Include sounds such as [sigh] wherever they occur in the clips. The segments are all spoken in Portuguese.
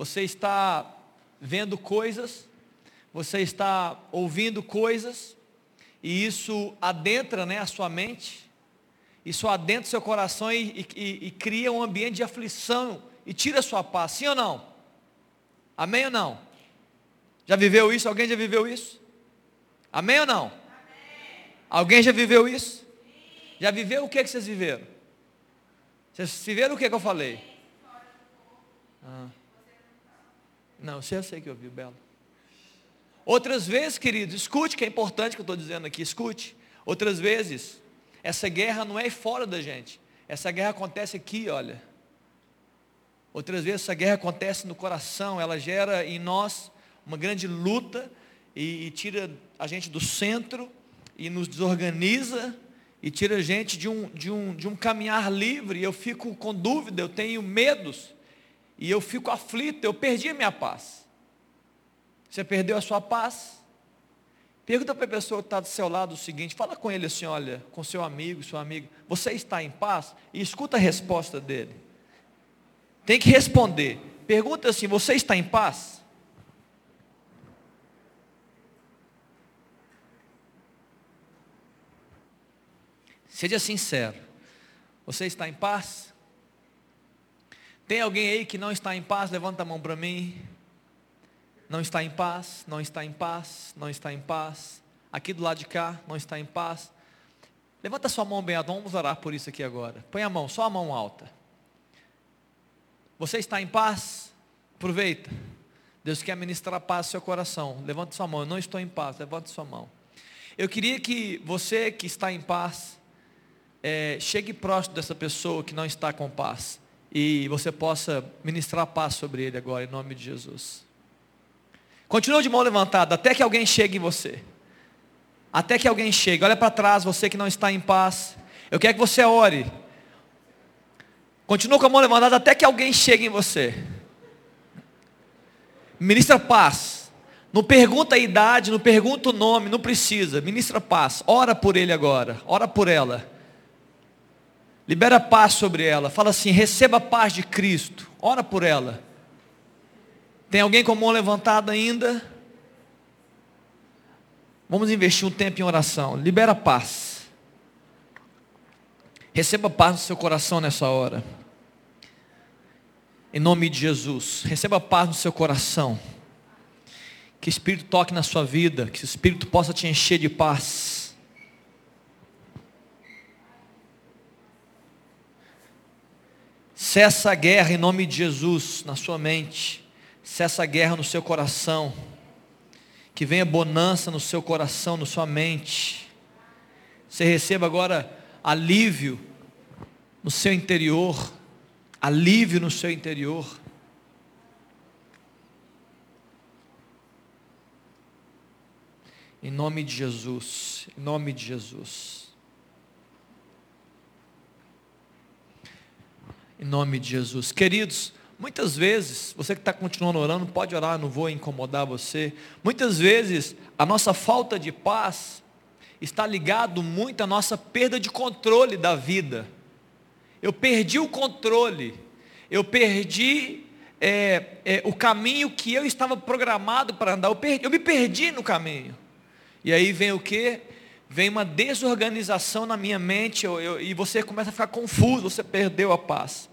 você está vendo coisas, você está ouvindo coisas, e isso adentra né, a sua mente, isso adentra o seu coração e, e, e cria um ambiente de aflição e tira a sua paz, sim ou não? Amém ou não? Já viveu isso? Alguém já viveu isso? Amém ou não? Amém. Alguém já viveu isso? Sim. Já viveu o que, que vocês viveram? Vocês viveram o que, que eu falei? Ah. Não, você eu sei que eu vi, Belo. Outras vezes, queridos, escute que é importante que eu estou dizendo aqui, escute. Outras vezes, essa guerra não é fora da gente. Essa guerra acontece aqui, olha. Outras vezes essa guerra acontece no coração, ela gera em nós uma grande luta e, e tira a gente do centro e nos desorganiza e tira a gente de um, de um, de um caminhar livre. Eu fico com dúvida, eu tenho medos e eu fico aflito, eu perdi a minha paz. Você perdeu a sua paz? Pergunta para a pessoa que está do seu lado o seguinte, fala com ele assim, olha, com seu amigo, sua amiga, você está em paz? E escuta a resposta dele. Tem que responder. Pergunta assim, você está em paz? Seja sincero. Você está em paz? Tem alguém aí que não está em paz? Levanta a mão para mim. Não está em paz, não está em paz, não está em paz. Aqui do lado de cá, não está em paz. Levanta sua mão bem alta, vamos orar por isso aqui agora. Põe a mão, só a mão alta. Você está em paz? Aproveita. Deus quer ministrar paz no seu coração. Levante sua mão. Eu não estou em paz. Levante sua mão. Eu queria que você que está em paz, é, chegue próximo dessa pessoa que não está com paz. E você possa ministrar paz sobre ele agora, em nome de Jesus. Continua de mão levantada, até que alguém chegue em você. Até que alguém chegue. Olha para trás, você que não está em paz. Eu quero que você ore Continua com a mão levantada até que alguém chegue em você. Ministra paz. Não pergunta a idade, não pergunta o nome, não precisa. Ministra paz. Ora por ele agora. Ora por ela. Libera paz sobre ela. Fala assim: receba a paz de Cristo. Ora por ela. Tem alguém com a mão levantada ainda? Vamos investir um tempo em oração. Libera paz. Receba paz no seu coração nessa hora. Em nome de Jesus, receba paz no seu coração. Que o Espírito toque na sua vida, que o Espírito possa te encher de paz. Cessa a guerra em nome de Jesus na sua mente. Cessa a guerra no seu coração. Que venha bonança no seu coração, na sua mente. Você receba agora alívio no seu interior alívio no seu interior. Em nome de Jesus, em nome de Jesus. Em nome de Jesus. Queridos, muitas vezes, você que está continuando orando, pode orar, não vou incomodar você. Muitas vezes, a nossa falta de paz está ligado muito à nossa perda de controle da vida. Eu perdi o controle. Eu perdi é, é, o caminho que eu estava programado para andar. Eu, perdi, eu me perdi no caminho. E aí vem o que? Vem uma desorganização na minha mente eu, eu, e você começa a ficar confuso, você perdeu a paz.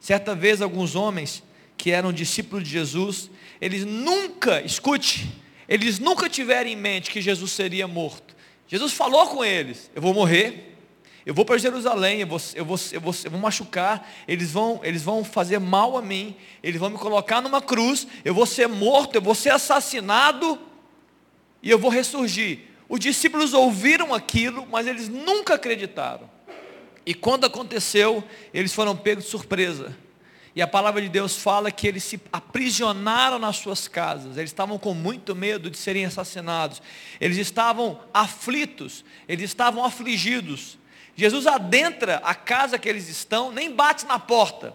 Certa vez alguns homens que eram discípulos de Jesus, eles nunca, escute, eles nunca tiveram em mente que Jesus seria morto. Jesus falou com eles: Eu vou morrer, eu vou para Jerusalém, eu vou, eu, vou, eu, vou, eu vou machucar, eles vão, eles vão fazer mal a mim, eles vão me colocar numa cruz, eu vou ser morto, eu vou ser assassinado e eu vou ressurgir. Os discípulos ouviram aquilo, mas eles nunca acreditaram. E quando aconteceu, eles foram pegos de surpresa. E a palavra de Deus fala que eles se aprisionaram nas suas casas, eles estavam com muito medo de serem assassinados, eles estavam aflitos, eles estavam afligidos. Jesus adentra a casa que eles estão, nem bate na porta.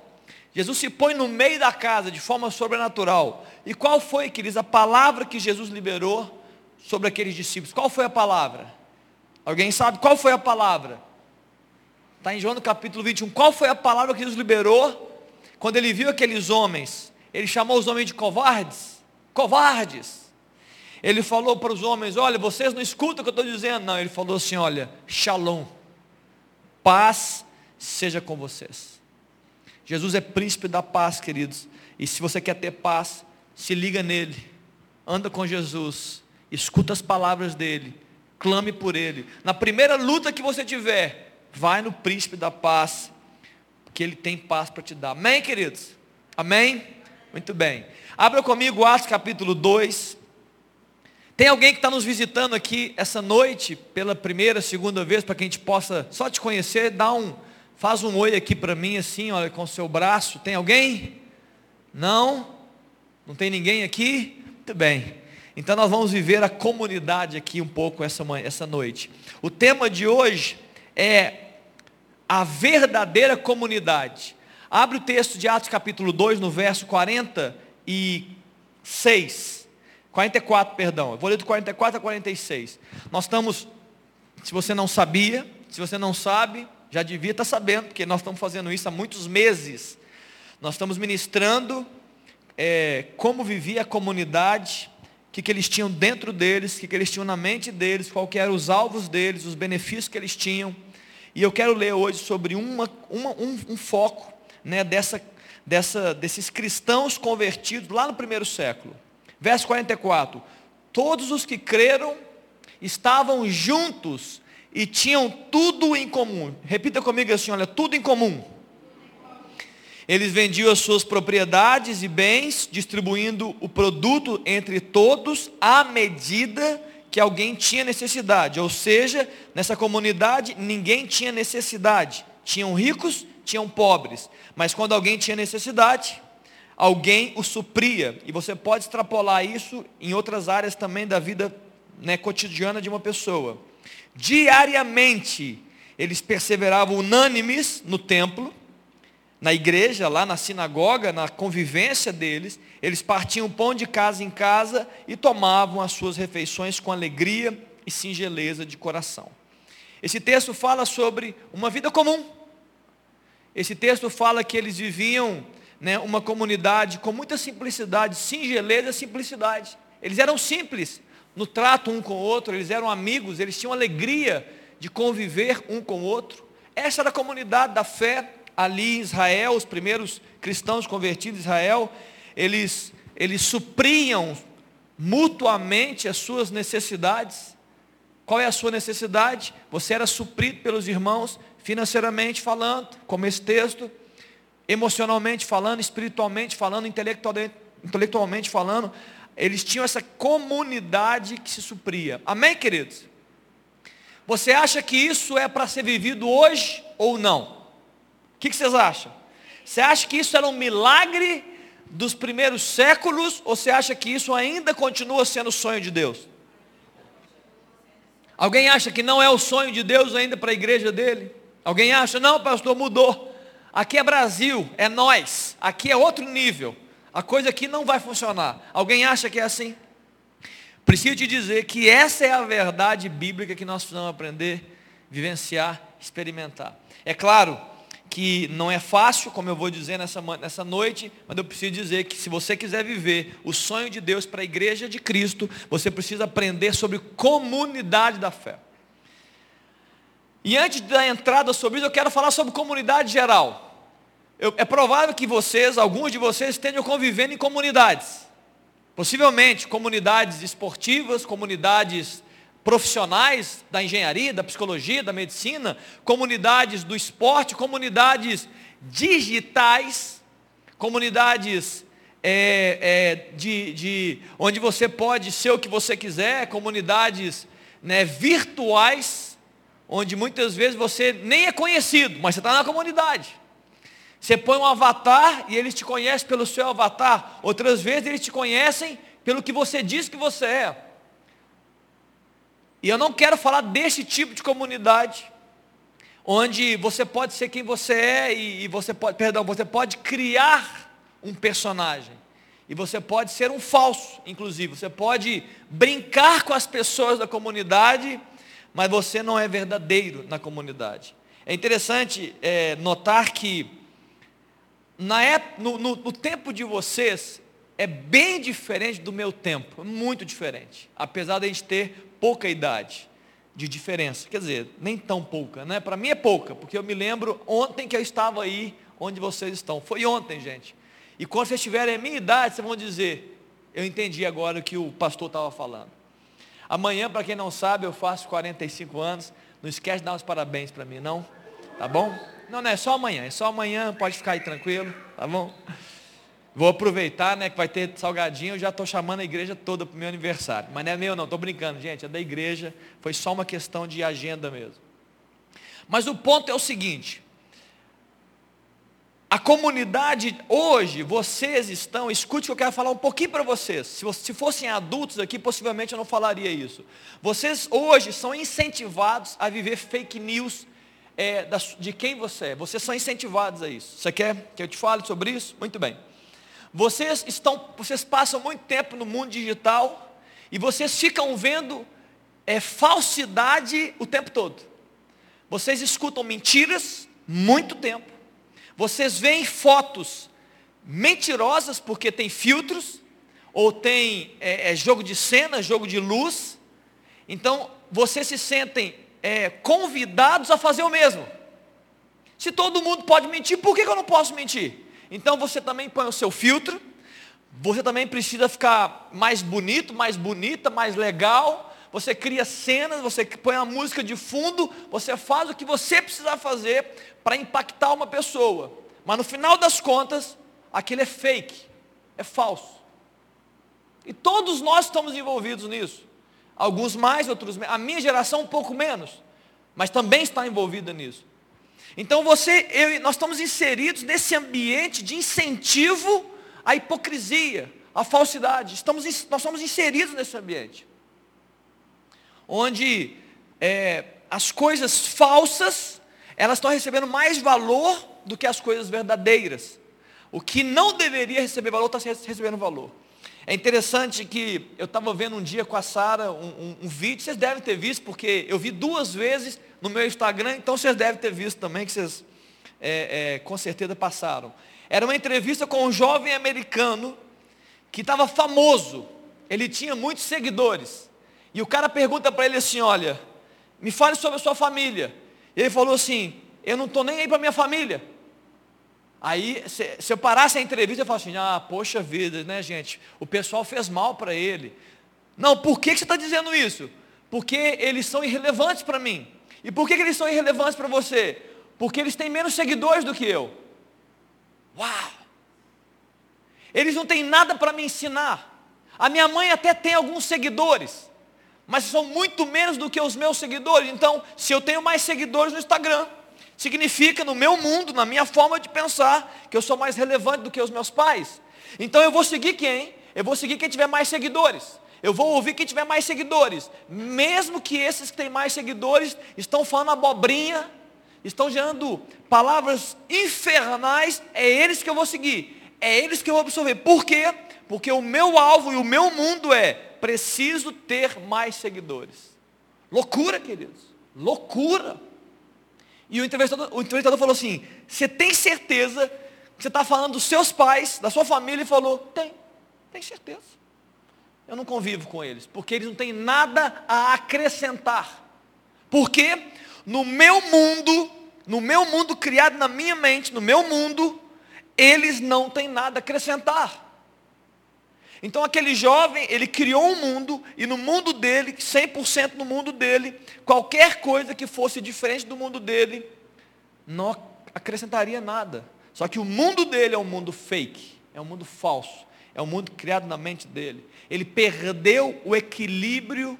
Jesus se põe no meio da casa de forma sobrenatural. E qual foi, queridos, a palavra que Jesus liberou sobre aqueles discípulos? Qual foi a palavra? Alguém sabe qual foi a palavra? Está em João no capítulo 21. Qual foi a palavra que Jesus liberou quando ele viu aqueles homens? ele chamou os homens de covardes. Covardes. Ele falou para os homens: Olha, vocês não escutam o que eu estou dizendo. Não, ele falou assim: Olha, shalom, paz seja com vocês. Jesus é príncipe da paz, queridos. E se você quer ter paz, se liga nele, anda com Jesus, escuta as palavras dele, clame por ele. Na primeira luta que você tiver, vai no príncipe da paz, que ele tem paz para te dar. Amém, queridos? Amém? Muito bem. Abra comigo Atos capítulo 2. Tem alguém que está nos visitando aqui essa noite, pela primeira, segunda vez, para que a gente possa só te conhecer, dá um, faz um oi aqui para mim, assim, olha, com o seu braço. Tem alguém? Não? Não tem ninguém aqui? Muito bem. Então nós vamos viver a comunidade aqui um pouco essa, essa noite. O tema de hoje é a verdadeira comunidade. Abre o texto de Atos capítulo 2, no verso 46. 44, perdão. Eu vou ler do 44 a 46. Nós estamos, se você não sabia, se você não sabe, já devia estar sabendo, porque nós estamos fazendo isso há muitos meses. Nós estamos ministrando é, como vivia a comunidade, o que, que eles tinham dentro deles, o que, que eles tinham na mente deles, qual eram os alvos deles, os benefícios que eles tinham. E eu quero ler hoje sobre uma, uma, um, um foco né, dessa, dessa, desses cristãos convertidos lá no primeiro século. Verso 44. Todos os que creram estavam juntos e tinham tudo em comum. Repita comigo assim, olha, tudo em comum. Eles vendiam as suas propriedades e bens, distribuindo o produto entre todos à medida que alguém tinha necessidade. Ou seja, nessa comunidade ninguém tinha necessidade. Tinham ricos, tinham pobres. Mas quando alguém tinha necessidade, alguém o supria. E você pode extrapolar isso em outras áreas também da vida né, cotidiana de uma pessoa. Diariamente, eles perseveravam unânimes no templo, na igreja, lá na sinagoga, na convivência deles. Eles partiam pão de casa em casa e tomavam as suas refeições com alegria e singeleza de coração. Esse texto fala sobre uma vida comum. Esse texto fala que eles viviam né, uma comunidade com muita simplicidade, singeleza e simplicidade. Eles eram simples no trato um com o outro, eles eram amigos, eles tinham alegria de conviver um com o outro. Essa era a comunidade da fé ali em Israel, os primeiros cristãos convertidos em Israel, eles, eles supriam mutuamente as suas necessidades. Qual é a sua necessidade? Você era suprido pelos irmãos financeiramente falando, como esse texto emocionalmente falando, espiritualmente falando, intelectualmente, falando, eles tinham essa comunidade que se supria. Amém, queridos? Você acha que isso é para ser vivido hoje ou não? O que, que vocês acham? Você acha que isso era um milagre dos primeiros séculos ou você acha que isso ainda continua sendo o sonho de Deus? Alguém acha que não é o sonho de Deus ainda para a igreja dele? Alguém acha, não, pastor, mudou. Aqui é Brasil, é nós. Aqui é outro nível. A coisa aqui não vai funcionar. Alguém acha que é assim? Preciso te dizer que essa é a verdade bíblica que nós precisamos aprender, vivenciar, experimentar. É claro que não é fácil, como eu vou dizer nessa, nessa noite, mas eu preciso dizer que se você quiser viver o sonho de Deus para a igreja de Cristo, você precisa aprender sobre comunidade da fé. E antes da entrada sobre isso, eu quero falar sobre comunidade geral. Eu, é provável que vocês, alguns de vocês, estejam convivendo em comunidades. Possivelmente comunidades esportivas, comunidades profissionais da engenharia, da psicologia, da medicina, comunidades do esporte, comunidades digitais, comunidades é, é, de, de, onde você pode ser o que você quiser, comunidades né, virtuais, onde muitas vezes você nem é conhecido, mas você está na comunidade. Você põe um avatar e eles te conhecem pelo seu avatar. Outras vezes eles te conhecem pelo que você diz que você é. E eu não quero falar desse tipo de comunidade, onde você pode ser quem você é e, você pode, perdão, você pode criar um personagem. E você pode ser um falso, inclusive. Você pode brincar com as pessoas da comunidade, mas você não é verdadeiro na comunidade. É interessante é, notar que na no, no, no tempo de vocês, é bem diferente do meu tempo, muito diferente. Apesar de a gente ter pouca idade de diferença. Quer dizer, nem tão pouca, né? Para mim é pouca, porque eu me lembro ontem que eu estava aí onde vocês estão. Foi ontem, gente. E quando vocês tiverem a minha idade, vocês vão dizer, eu entendi agora o que o pastor estava falando. Amanhã, para quem não sabe, eu faço 45 anos. Não esquece de dar os parabéns para mim, não? Tá bom? Não, não, é só amanhã. É só amanhã, pode ficar aí tranquilo, tá bom? Vou aproveitar, né, que vai ter salgadinho, eu já estou chamando a igreja toda para o meu aniversário. Mas não é meu não, estou brincando, gente, é da igreja, foi só uma questão de agenda mesmo. Mas o ponto é o seguinte, a comunidade hoje, vocês estão, escute que eu quero falar um pouquinho para vocês. Se, se fossem adultos aqui, possivelmente eu não falaria isso. Vocês hoje são incentivados a viver fake news é, de quem você é. Vocês são incentivados a isso. Você quer que eu te fale sobre isso? Muito bem. Vocês estão, vocês passam muito tempo no mundo digital e vocês ficam vendo é, falsidade o tempo todo. Vocês escutam mentiras muito tempo. Vocês veem fotos mentirosas porque tem filtros, ou tem é, é, jogo de cena, jogo de luz. Então, vocês se sentem é, convidados a fazer o mesmo. Se todo mundo pode mentir, por que, que eu não posso mentir? Então você também põe o seu filtro, você também precisa ficar mais bonito, mais bonita, mais legal. Você cria cenas, você põe a música de fundo, você faz o que você precisa fazer para impactar uma pessoa. Mas no final das contas, aquele é fake, é falso. E todos nós estamos envolvidos nisso. Alguns mais, outros menos. A minha geração um pouco menos, mas também está envolvida nisso. Então você, eu, nós estamos inseridos nesse ambiente de incentivo à hipocrisia, à falsidade. Estamos, nós somos inseridos nesse ambiente. Onde é, as coisas falsas elas estão recebendo mais valor do que as coisas verdadeiras. O que não deveria receber valor está recebendo valor. É interessante que eu estava vendo um dia com a Sara um, um, um, vídeo, vocês devem ter visto, porque eu vi duas vezes no meu Instagram, então vocês devem ter visto também, que vocês é, é, com certeza passaram. Era uma entrevista com um jovem americano que estava famoso, ele tinha muitos seguidores. E o cara pergunta para ele assim: olha, me fale sobre a sua família. E ele falou assim: Eu não estou nem aí para minha família. Aí, se, se, eu parasse a entrevista, eu falo assim: Ah, poxa vida, né, gente? O pessoal fez mal para ele. Não, por que, que você está dizendo isso? Porque eles são irrelevantes para mim. E por que, que eles são irrelevantes para você? Porque eles têm menos seguidores do que eu. Uau! Eles não têm nada para me ensinar. A minha mãe até tem alguns seguidores mas são muito menos do que os meus seguidores. Então, se eu tenho mais seguidores no Instagram, significa no meu mundo, na minha forma de pensar, que eu sou mais relevante do que os meus pais. Então eu vou seguir quem? Eu vou seguir quem tiver mais seguidores. Eu vou ouvir quem tiver mais seguidores. Mesmo que esses que têm mais seguidores estão falando abobrinha, estão gerando palavras infernais, é eles que eu vou seguir. É eles que eu vou absorver. Por quê? Porque o meu alvo e o meu mundo é preciso ter mais seguidores. Loucura, queridos. Loucura. E o entrevistador, o entrevistador falou assim: Você tem certeza que você está falando dos seus pais, da sua família? Ele falou: Tem, tem certeza. Eu não convivo com eles, porque eles não têm nada a acrescentar. Porque no meu mundo, no meu mundo criado na minha mente, no meu mundo, eles não têm nada a acrescentar. Então aquele jovem, ele criou um mundo, e no mundo dele, 100% no mundo dele, qualquer coisa que fosse diferente do mundo dele, não acrescentaria nada. Só que o mundo dele é um mundo fake, é um mundo falso, é um mundo criado na mente dele. Ele perdeu o equilíbrio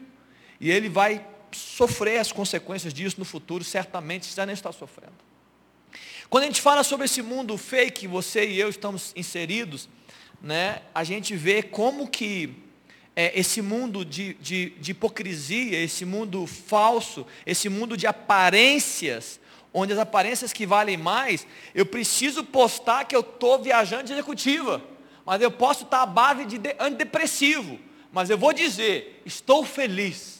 e ele vai sofrer as consequências disso no futuro, certamente já nem está sofrendo. Quando a gente fala sobre esse mundo fake, você e eu estamos inseridos, né, a gente vê como que é, esse mundo de, de, de hipocrisia, esse mundo falso, esse mundo de aparências, onde as aparências que valem mais, eu preciso postar que eu estou viajando de executiva, mas eu posso estar à base de antidepressivo, mas eu vou dizer, estou feliz.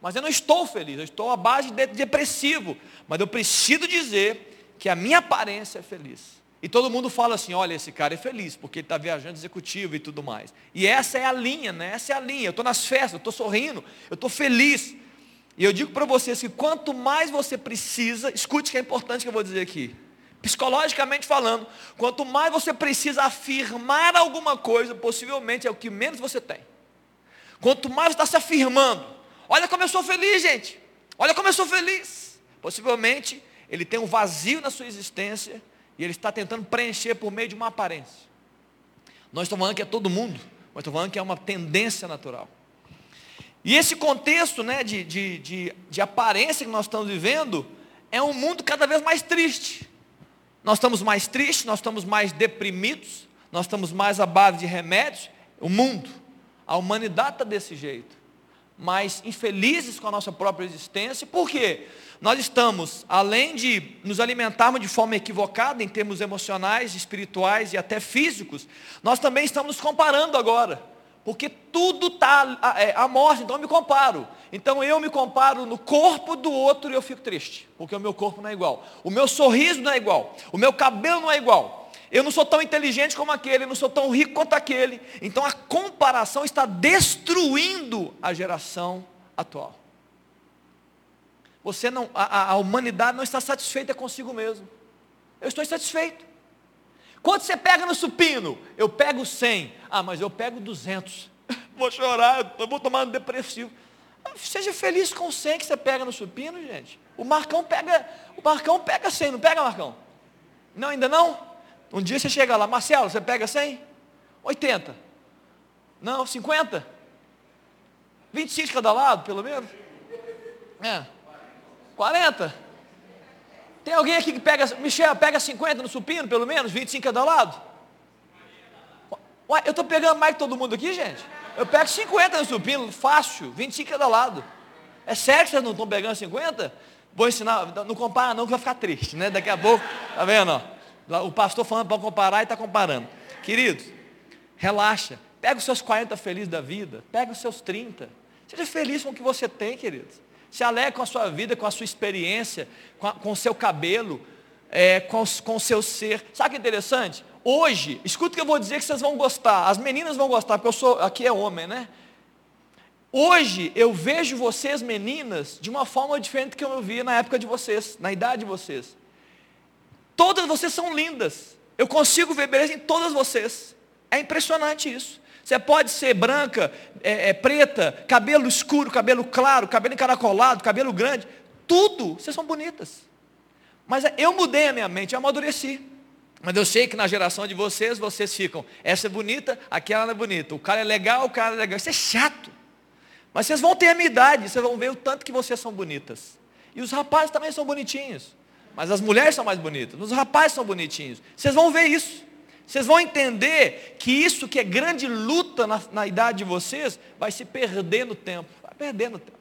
Mas eu não estou feliz, eu estou à base de depressivo, mas eu preciso dizer que a minha aparência é feliz. E todo mundo fala assim, olha, esse cara é feliz, porque ele está viajando executivo e tudo mais. E essa é a linha, né? Essa é a linha. Eu estou nas festas, eu estou sorrindo, eu estou feliz. E eu digo para vocês que quanto mais você precisa, escute que é importante que eu vou dizer aqui. Psicologicamente falando, quanto mais você precisa afirmar alguma coisa, possivelmente é o que menos você tem. Quanto mais está se afirmando, olha como eu sou feliz, gente. Olha como eu sou feliz. Possivelmente ele tem um vazio na sua existência e ele está tentando preencher por meio de uma aparência. Nós estamos falando que é todo mundo, mas estamos falando que é uma tendência natural. E esse contexto né, de, de, de, de aparência que nós estamos vivendo é um mundo cada vez mais triste. Nós estamos mais tristes, nós estamos mais deprimidos, nós estamos mais à base de remédios. O mundo, a humanidade está desse jeito. Mais infelizes com a nossa própria existência. Por quê? nós estamos, além de nos alimentarmos de forma equivocada em termos emocionais, espirituais e até físicos, nós também estamos nos comparando agora. Porque tudo está é, à morte, então eu me comparo. Então eu me comparo no corpo do outro e eu fico triste, porque o meu corpo não é igual. O meu sorriso não é igual. O meu cabelo não é igual. Eu não sou tão inteligente como aquele, não sou tão rico quanto aquele. Então a comparação está destruindo a geração atual. Você não, a, a humanidade não está satisfeita consigo mesmo. Eu estou insatisfeito. Quanto você pega no supino? Eu pego 100. Ah, mas eu pego 200. [laughs] vou chorar, eu vou tomar um depressivo. Ah, seja feliz com 100 que você pega no supino, gente. O Marcão pega, o Marcão pega 100, não pega, Marcão? Não, ainda não? Um dia você chega lá, Marcelo, você pega 100? 80. Não, 50? 25 de cada lado, pelo menos? É. 40? Tem alguém aqui que pega, Michel, pega 50 no supino, pelo menos, 25 cada lado? Ué, eu estou pegando mais que todo mundo aqui, gente? Eu pego 50 no supino, fácil, 25 cada lado. É sério que vocês não estão pegando 50? Vou ensinar, não compara não, que vai ficar triste, né? Daqui a pouco, tá vendo? Ó? O pastor falando para comparar e está comparando. Queridos, relaxa. Pega os seus 40 felizes da vida. Pega os seus 30. Seja feliz com o que você tem, queridos. Se alegre com a sua vida, com a sua experiência, com, a, com o seu cabelo, é, com, com o seu ser. Sabe que é interessante? Hoje, escuta o que eu vou dizer que vocês vão gostar. As meninas vão gostar, porque eu sou, aqui é homem, né? Hoje eu vejo vocês, meninas, de uma forma diferente que eu via na época de vocês, na idade de vocês. Todas vocês são lindas. Eu consigo ver beleza em todas vocês. É impressionante isso. Você pode ser branca, é, é, preta, cabelo escuro, cabelo claro, cabelo encaracolado, cabelo grande. Tudo, vocês são bonitas. Mas é, eu mudei a minha mente, eu amadureci. Mas eu sei que na geração de vocês, vocês ficam, essa é bonita, aquela não é bonita. O cara é legal, o cara é legal. Isso é chato. Mas vocês vão ter a minha idade, vocês vão ver o tanto que vocês são bonitas. E os rapazes também são bonitinhos. Mas as mulheres são mais bonitas. Os rapazes são bonitinhos. Vocês vão ver isso. Vocês vão entender que isso que é grande luta na, na idade de vocês, vai se perder no tempo. Vai perder no tempo.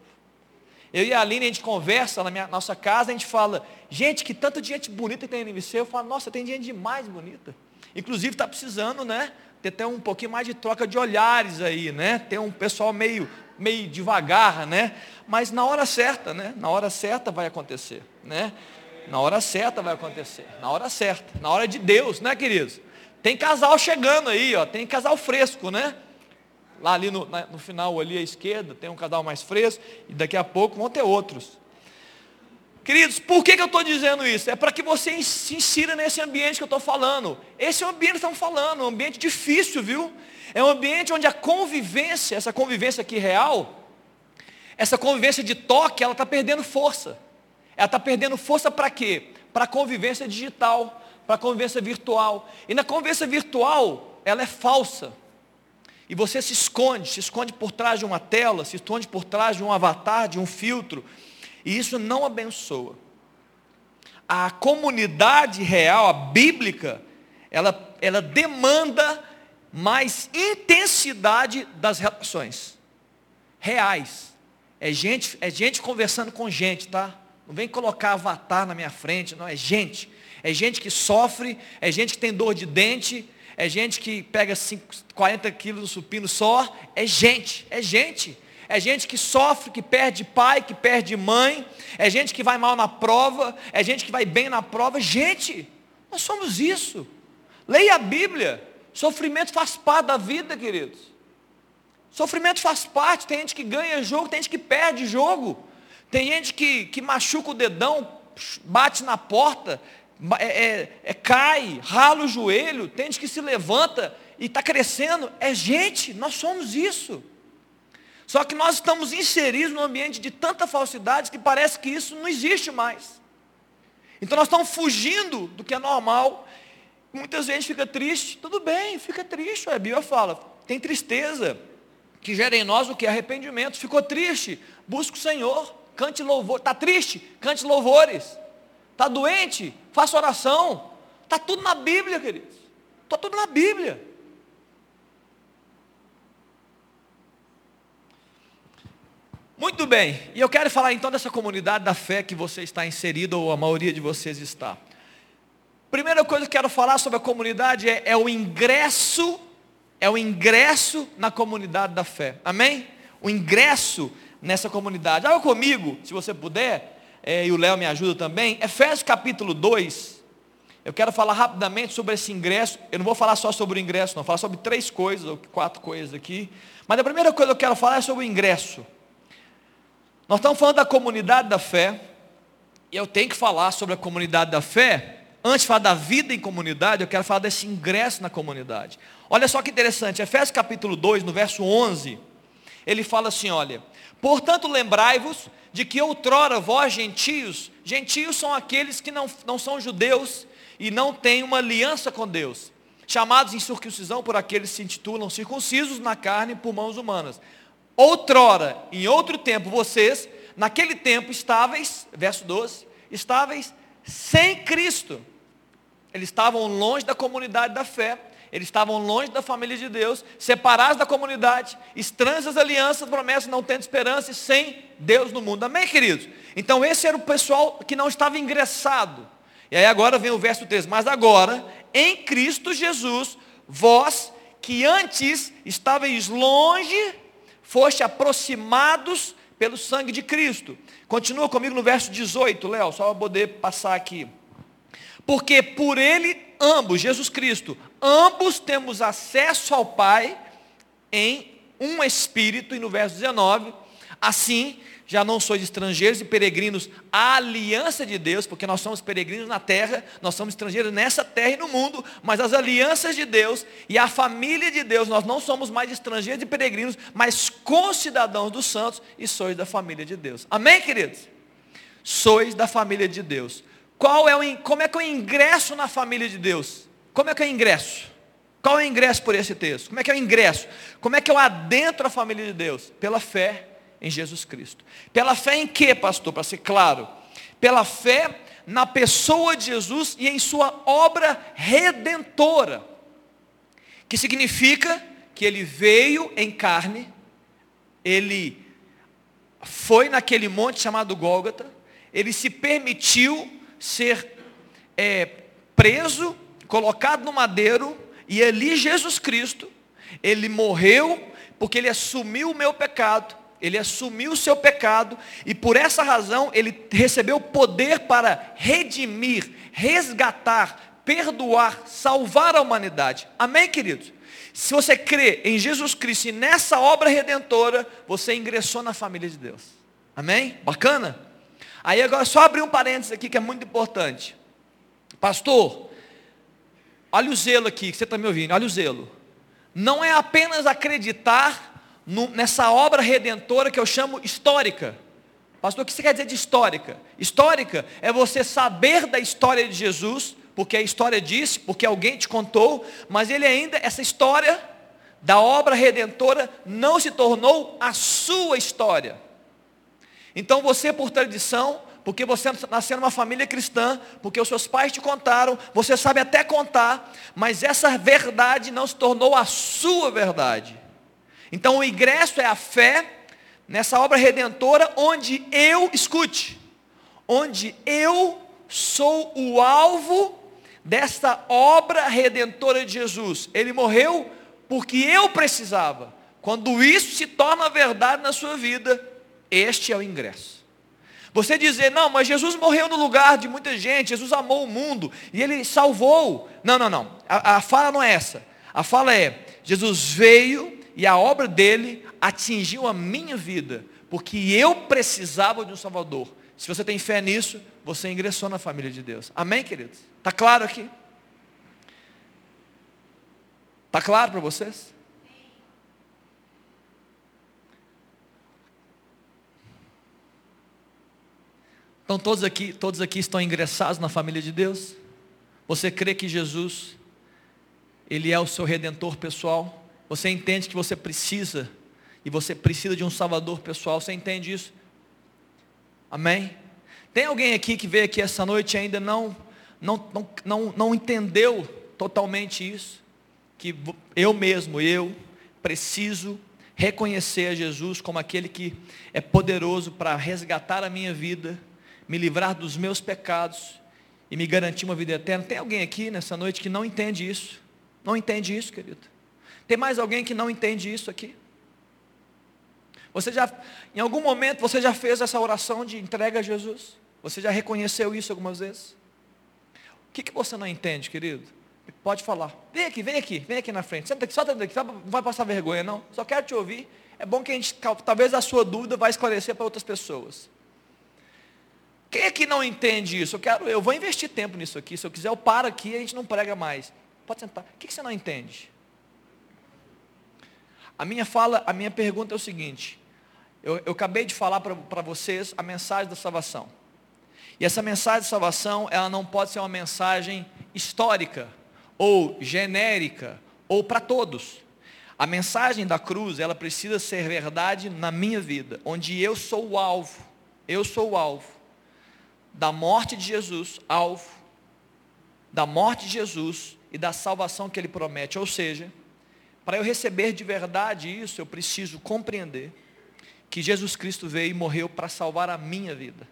Eu e a Aline, a gente conversa na minha, nossa casa, a gente fala, gente, que tanta gente bonita tem no IMC. Eu falo, nossa, tem gente demais bonita. Inclusive está precisando, né? Ter até um pouquinho mais de troca de olhares aí, né? Tem um pessoal meio, meio devagar, né? Mas na hora certa, né? Na hora certa vai acontecer, né? Na hora certa vai acontecer. Na hora certa. Na hora de Deus, né, queridos? Tem casal chegando aí, ó, tem casal fresco, né? Lá ali no, na, no final ali à esquerda tem um casal mais fresco e daqui a pouco vão ter outros. Queridos, por que, que eu estou dizendo isso? É para que você se insira nesse ambiente que eu estou falando. Esse é o ambiente que estamos falando, um ambiente difícil, viu? É um ambiente onde a convivência, essa convivência aqui real, essa convivência de toque, ela está perdendo força. Ela está perdendo força para quê? Para a convivência digital para a convivência virtual. E na convivência virtual, ela é falsa. E você se esconde, se esconde por trás de uma tela, se esconde por trás de um avatar, de um filtro. E isso não abençoa. A comunidade real, a bíblica, ela, ela demanda mais intensidade das relações. Reais. É gente, é gente conversando com gente, tá? Não vem colocar avatar na minha frente, não, é gente é gente que sofre, é gente que tem dor de dente, é gente que pega 5, 40 quilos no supino só, é gente, é gente. É gente que sofre, que perde pai, que perde mãe, é gente que vai mal na prova, é gente que vai bem na prova, gente. Nós somos isso. Leia a Bíblia. Sofrimento faz parte da vida, queridos. Sofrimento faz parte. Tem gente que ganha jogo, tem gente que perde jogo. Tem gente que, que machuca o dedão, bate na porta, é, é, é, cai, rala o joelho. Tem gente que se levanta e está crescendo. É gente, nós somos isso. Só que nós estamos inseridos num ambiente de tanta falsidade que parece que isso não existe mais. Então nós estamos fugindo do que é normal. Muitas vezes fica triste, tudo bem, fica triste. A Bíblia fala, tem tristeza que gera em nós o que? Arrependimento. Ficou triste, busca o Senhor, cante louvor. Está triste, cante louvores. Está doente, faça oração. Está tudo na Bíblia, queridos. Está tudo na Bíblia. Muito bem, e eu quero falar então dessa comunidade da fé que você está inserido, ou a maioria de vocês está. Primeira coisa que eu quero falar sobre a comunidade é, é o ingresso, é o ingresso na comunidade da fé. Amém? O ingresso nessa comunidade. Olha comigo, se você puder, é, e o Léo me ajuda também, Efésios capítulo 2. Eu quero falar rapidamente sobre esse ingresso. Eu não vou falar só sobre o ingresso, não. Vou falar sobre três coisas, ou quatro coisas aqui. Mas a primeira coisa que eu quero falar é sobre o ingresso. Nós estamos falando da comunidade da fé, e eu tenho que falar sobre a comunidade da fé. Antes de falar da vida em comunidade, eu quero falar desse ingresso na comunidade. Olha só que interessante, Efésios capítulo 2, no verso 11, ele fala assim, olha, portanto lembrai-vos de que outrora vós gentios, gentios são aqueles que não, não são judeus e não têm uma aliança com Deus, chamados em circuncisão por aqueles que se intitulam circuncisos na carne por mãos humanas. Outrora, em outro tempo, vocês, naquele tempo, estáveis, verso 12, estáveis sem Cristo. Eles estavam longe da comunidade da fé, eles estavam longe da família de Deus, separados da comunidade, estranhos às alianças, promessas, não tendo esperança e sem Deus no mundo. Amém, queridos? Então esse era o pessoal que não estava ingressado. E aí agora vem o verso 13. Mas agora, em Cristo Jesus, vós que antes estavais longe, foste aproximados pelo sangue de Cristo. Continua comigo no verso 18, Léo, só para poder passar aqui. Porque por ele, ambos, Jesus Cristo, ambos temos acesso ao Pai em um Espírito, e no verso 19, assim já não sois estrangeiros e peregrinos à aliança de Deus, porque nós somos peregrinos na terra, nós somos estrangeiros nessa terra e no mundo, mas as alianças de Deus e a família de Deus, nós não somos mais estrangeiros e peregrinos, mas concidadãos dos santos e sois da família de Deus. Amém, queridos? Sois da família de Deus. Qual é o, como é que eu ingresso na família de Deus? Como é que eu ingresso? Qual é o ingresso por esse texto? Como é que eu ingresso? Como é que eu adentro a família de Deus? Pela fé em Jesus Cristo. Pela fé em quê, pastor? Para ser claro. Pela fé na pessoa de Jesus e em sua obra redentora. Que significa que ele veio em carne, ele foi naquele monte chamado Gólgota, ele se permitiu ser é, preso, colocado no madeiro, e ali Jesus Cristo, ele morreu porque ele assumiu o meu pecado, ele assumiu o seu pecado e por essa razão ele recebeu poder para redimir, resgatar, perdoar, salvar a humanidade. Amém, queridos? Se você crê em Jesus Cristo e nessa obra redentora, você ingressou na família de Deus. Amém? Bacana? Aí agora só abrir um parênteses aqui que é muito importante. Pastor, olha o zelo aqui, que você está me ouvindo, olha o zelo. Não é apenas acreditar nessa obra redentora que eu chamo histórica. Pastor, o que você quer dizer de histórica? Histórica é você saber da história de Jesus, porque a história disse, porque alguém te contou, mas ele ainda, essa história da obra redentora não se tornou a sua história. Então você, por tradição, porque você nasceu numa família cristã, porque os seus pais te contaram, você sabe até contar, mas essa verdade não se tornou a sua verdade. Então o ingresso é a fé nessa obra redentora onde eu, escute, onde eu sou o alvo desta obra redentora de Jesus. Ele morreu porque eu precisava. Quando isso se torna verdade na sua vida, este é o ingresso. Você dizer, não, mas Jesus morreu no lugar de muita gente, Jesus amou o mundo e ele salvou. Não, não, não. A, a fala não é essa. A fala é: Jesus veio e a obra dele atingiu a minha vida, porque eu precisava de um Salvador. Se você tem fé nisso, você ingressou na família de Deus. Amém, queridos? Está claro aqui? Está claro para vocês? Então todos aqui, todos aqui estão ingressados na família de Deus? Você crê que Jesus ele é o seu redentor pessoal? Você entende que você precisa e você precisa de um salvador pessoal? Você entende isso? Amém? Tem alguém aqui que veio aqui essa noite e ainda não não, não, não, não entendeu totalmente isso? Que eu mesmo, eu preciso reconhecer a Jesus como aquele que é poderoso para resgatar a minha vida me livrar dos meus pecados e me garantir uma vida eterna. Tem alguém aqui nessa noite que não entende isso? Não entende isso, querido? Tem mais alguém que não entende isso aqui? Você já, em algum momento, você já fez essa oração de entrega a Jesus? Você já reconheceu isso algumas vezes? O que, que você não entende, querido? Pode falar. Vem aqui, vem aqui, vem aqui na frente. Senta aqui, só aqui, não vai passar vergonha, não. Só quero te ouvir. É bom que a gente, talvez a sua dúvida vai esclarecer para outras pessoas. Quem é que não entende isso? Eu quero, eu vou investir tempo nisso aqui. Se eu quiser, eu paro aqui e a gente não prega mais. Pode sentar. O que você não entende? A minha fala, a minha pergunta é o seguinte. Eu, eu acabei de falar para vocês a mensagem da salvação. E essa mensagem de salvação, ela não pode ser uma mensagem histórica, ou genérica, ou para todos. A mensagem da cruz, ela precisa ser verdade na minha vida, onde eu sou o alvo. Eu sou o alvo da morte de Jesus, alvo da morte de Jesus e da salvação que ele promete. Ou seja, para eu receber de verdade isso, eu preciso compreender que Jesus Cristo veio e morreu para salvar a minha vida.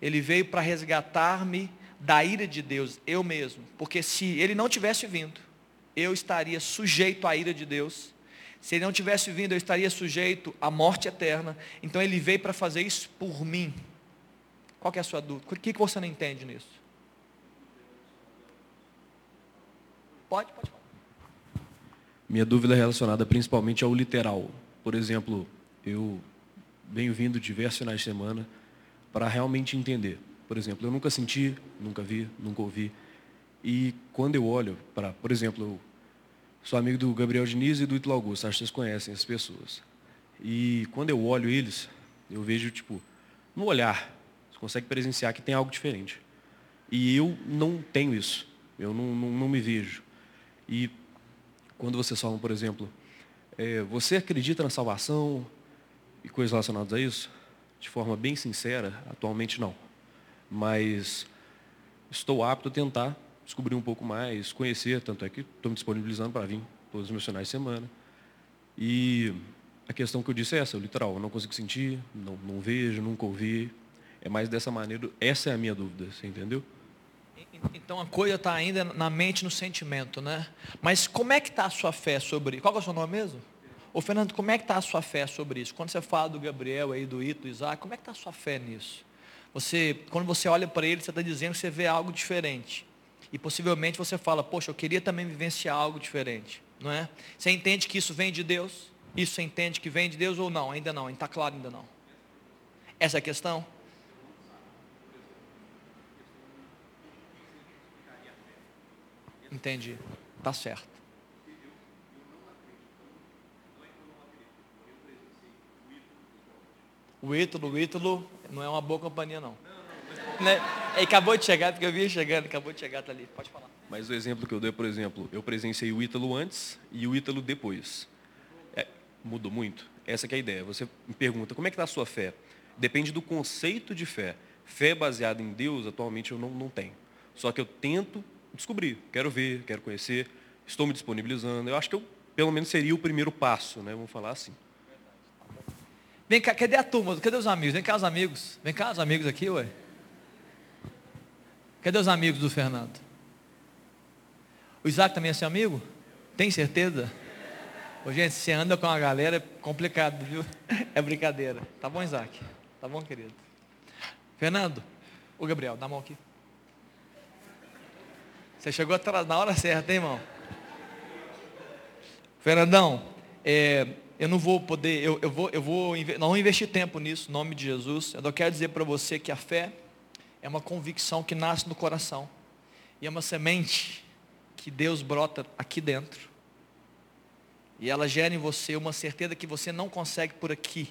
Ele veio para resgatar-me da ira de Deus, eu mesmo. Porque se ele não tivesse vindo, eu estaria sujeito à ira de Deus. Se ele não tivesse vindo, eu estaria sujeito à morte eterna. Então ele veio para fazer isso por mim. Qual é a sua dúvida? O que, que você não entende nisso? Pode, pode falar. Minha dúvida é relacionada principalmente ao literal. Por exemplo, eu venho vindo diversos finais de semana para realmente entender. Por exemplo, eu nunca senti, nunca vi, nunca ouvi. E quando eu olho para, por exemplo, eu sou amigo do Gabriel Diniz e do Ítalo Augusto, acho que vocês conhecem as pessoas. E quando eu olho eles, eu vejo, tipo, no olhar, consegue presenciar que tem algo diferente. E eu não tenho isso. Eu não, não, não me vejo. E quando vocês falam, por exemplo, é, você acredita na salvação e coisas relacionadas a isso? De forma bem sincera, atualmente não. Mas estou apto a tentar descobrir um pouco mais, conhecer, tanto é que estou me disponibilizando para vir todos os meus finais de semana. E a questão que eu disse é essa, literal, eu não consigo sentir, não, não vejo, nunca ouvi, é mais dessa maneira, essa é a minha dúvida, você entendeu? Então a coisa está ainda na mente, no sentimento, né? Mas como é que está a sua fé sobre Qual é o seu nome mesmo? Ô Fernando, como é que está a sua fé sobre isso? Quando você fala do Gabriel aí, do Ito, do Isaac, como é que está a sua fé nisso? Você, quando você olha para ele, você está dizendo que você vê algo diferente. E possivelmente você fala, poxa, eu queria também vivenciar algo diferente. Não é? Você entende que isso vem de Deus? Isso você entende que vem de Deus ou não? Ainda não, está claro ainda não. Essa é a questão? Entendi. Tá certo. O Ítalo, o Ítalo não é uma boa companhia, não. Né? Ele acabou de chegar, porque eu vi chegando, acabou de chegar, tá ali. Pode falar. Mas o exemplo que eu dei, por exemplo, eu presenciei o Ítalo antes e o Ítalo depois. É, mudou muito? Essa é a ideia. Você me pergunta, como é que está a sua fé? Depende do conceito de fé. Fé baseada em Deus, atualmente eu não, não tenho. Só que eu tento descobrir, quero ver, quero conhecer, estou me disponibilizando. Eu acho que eu, pelo menos, seria o primeiro passo, né? Vamos falar assim. Vem cá, cadê a turma? Cadê os amigos? Vem cá os amigos. Vem cá os amigos aqui, ué. Cadê os amigos do Fernando? O Isaac também é seu amigo? Tem certeza? Ô, gente, você anda com a galera, é complicado, viu? [laughs] É brincadeira. Tá bom, Isaac? Tá bom, querido? Fernando, o Gabriel, dá a mão aqui. Você chegou na hora certa, hein, irmão? Fernandão, é, eu não vou poder, eu, eu vou, eu vou, não investir tempo nisso, em nome de Jesus. Eu quero dizer para você que a fé é uma convicção que nasce no coração. E é uma semente que Deus brota aqui dentro. E ela gera em você uma certeza que você não consegue por aqui.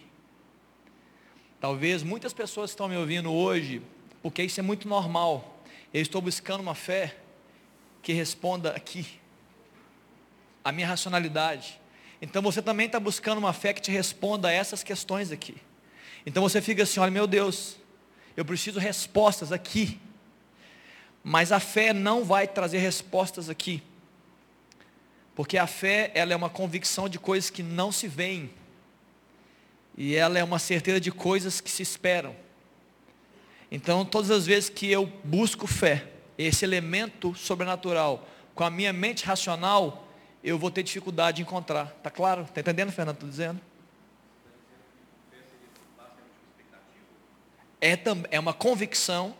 Talvez muitas pessoas estão me ouvindo hoje, porque isso é muito normal. Eu estou buscando uma fé que responda aqui. A minha racionalidade. Então você também está buscando uma fé que te responda a essas questões aqui. Então você fica assim, olha meu Deus, eu preciso respostas aqui. Mas a fé não vai trazer respostas aqui. Porque a fé, ela é uma convicção de coisas que não se veem. E ela é uma certeza de coisas que se esperam. Então, todas as vezes que eu busco fé, esse elemento sobrenatural, com a minha mente racional, eu vou ter dificuldade de encontrar. Está claro? Está entendendo, Fernando? Estou dizendo? É, é uma convicção,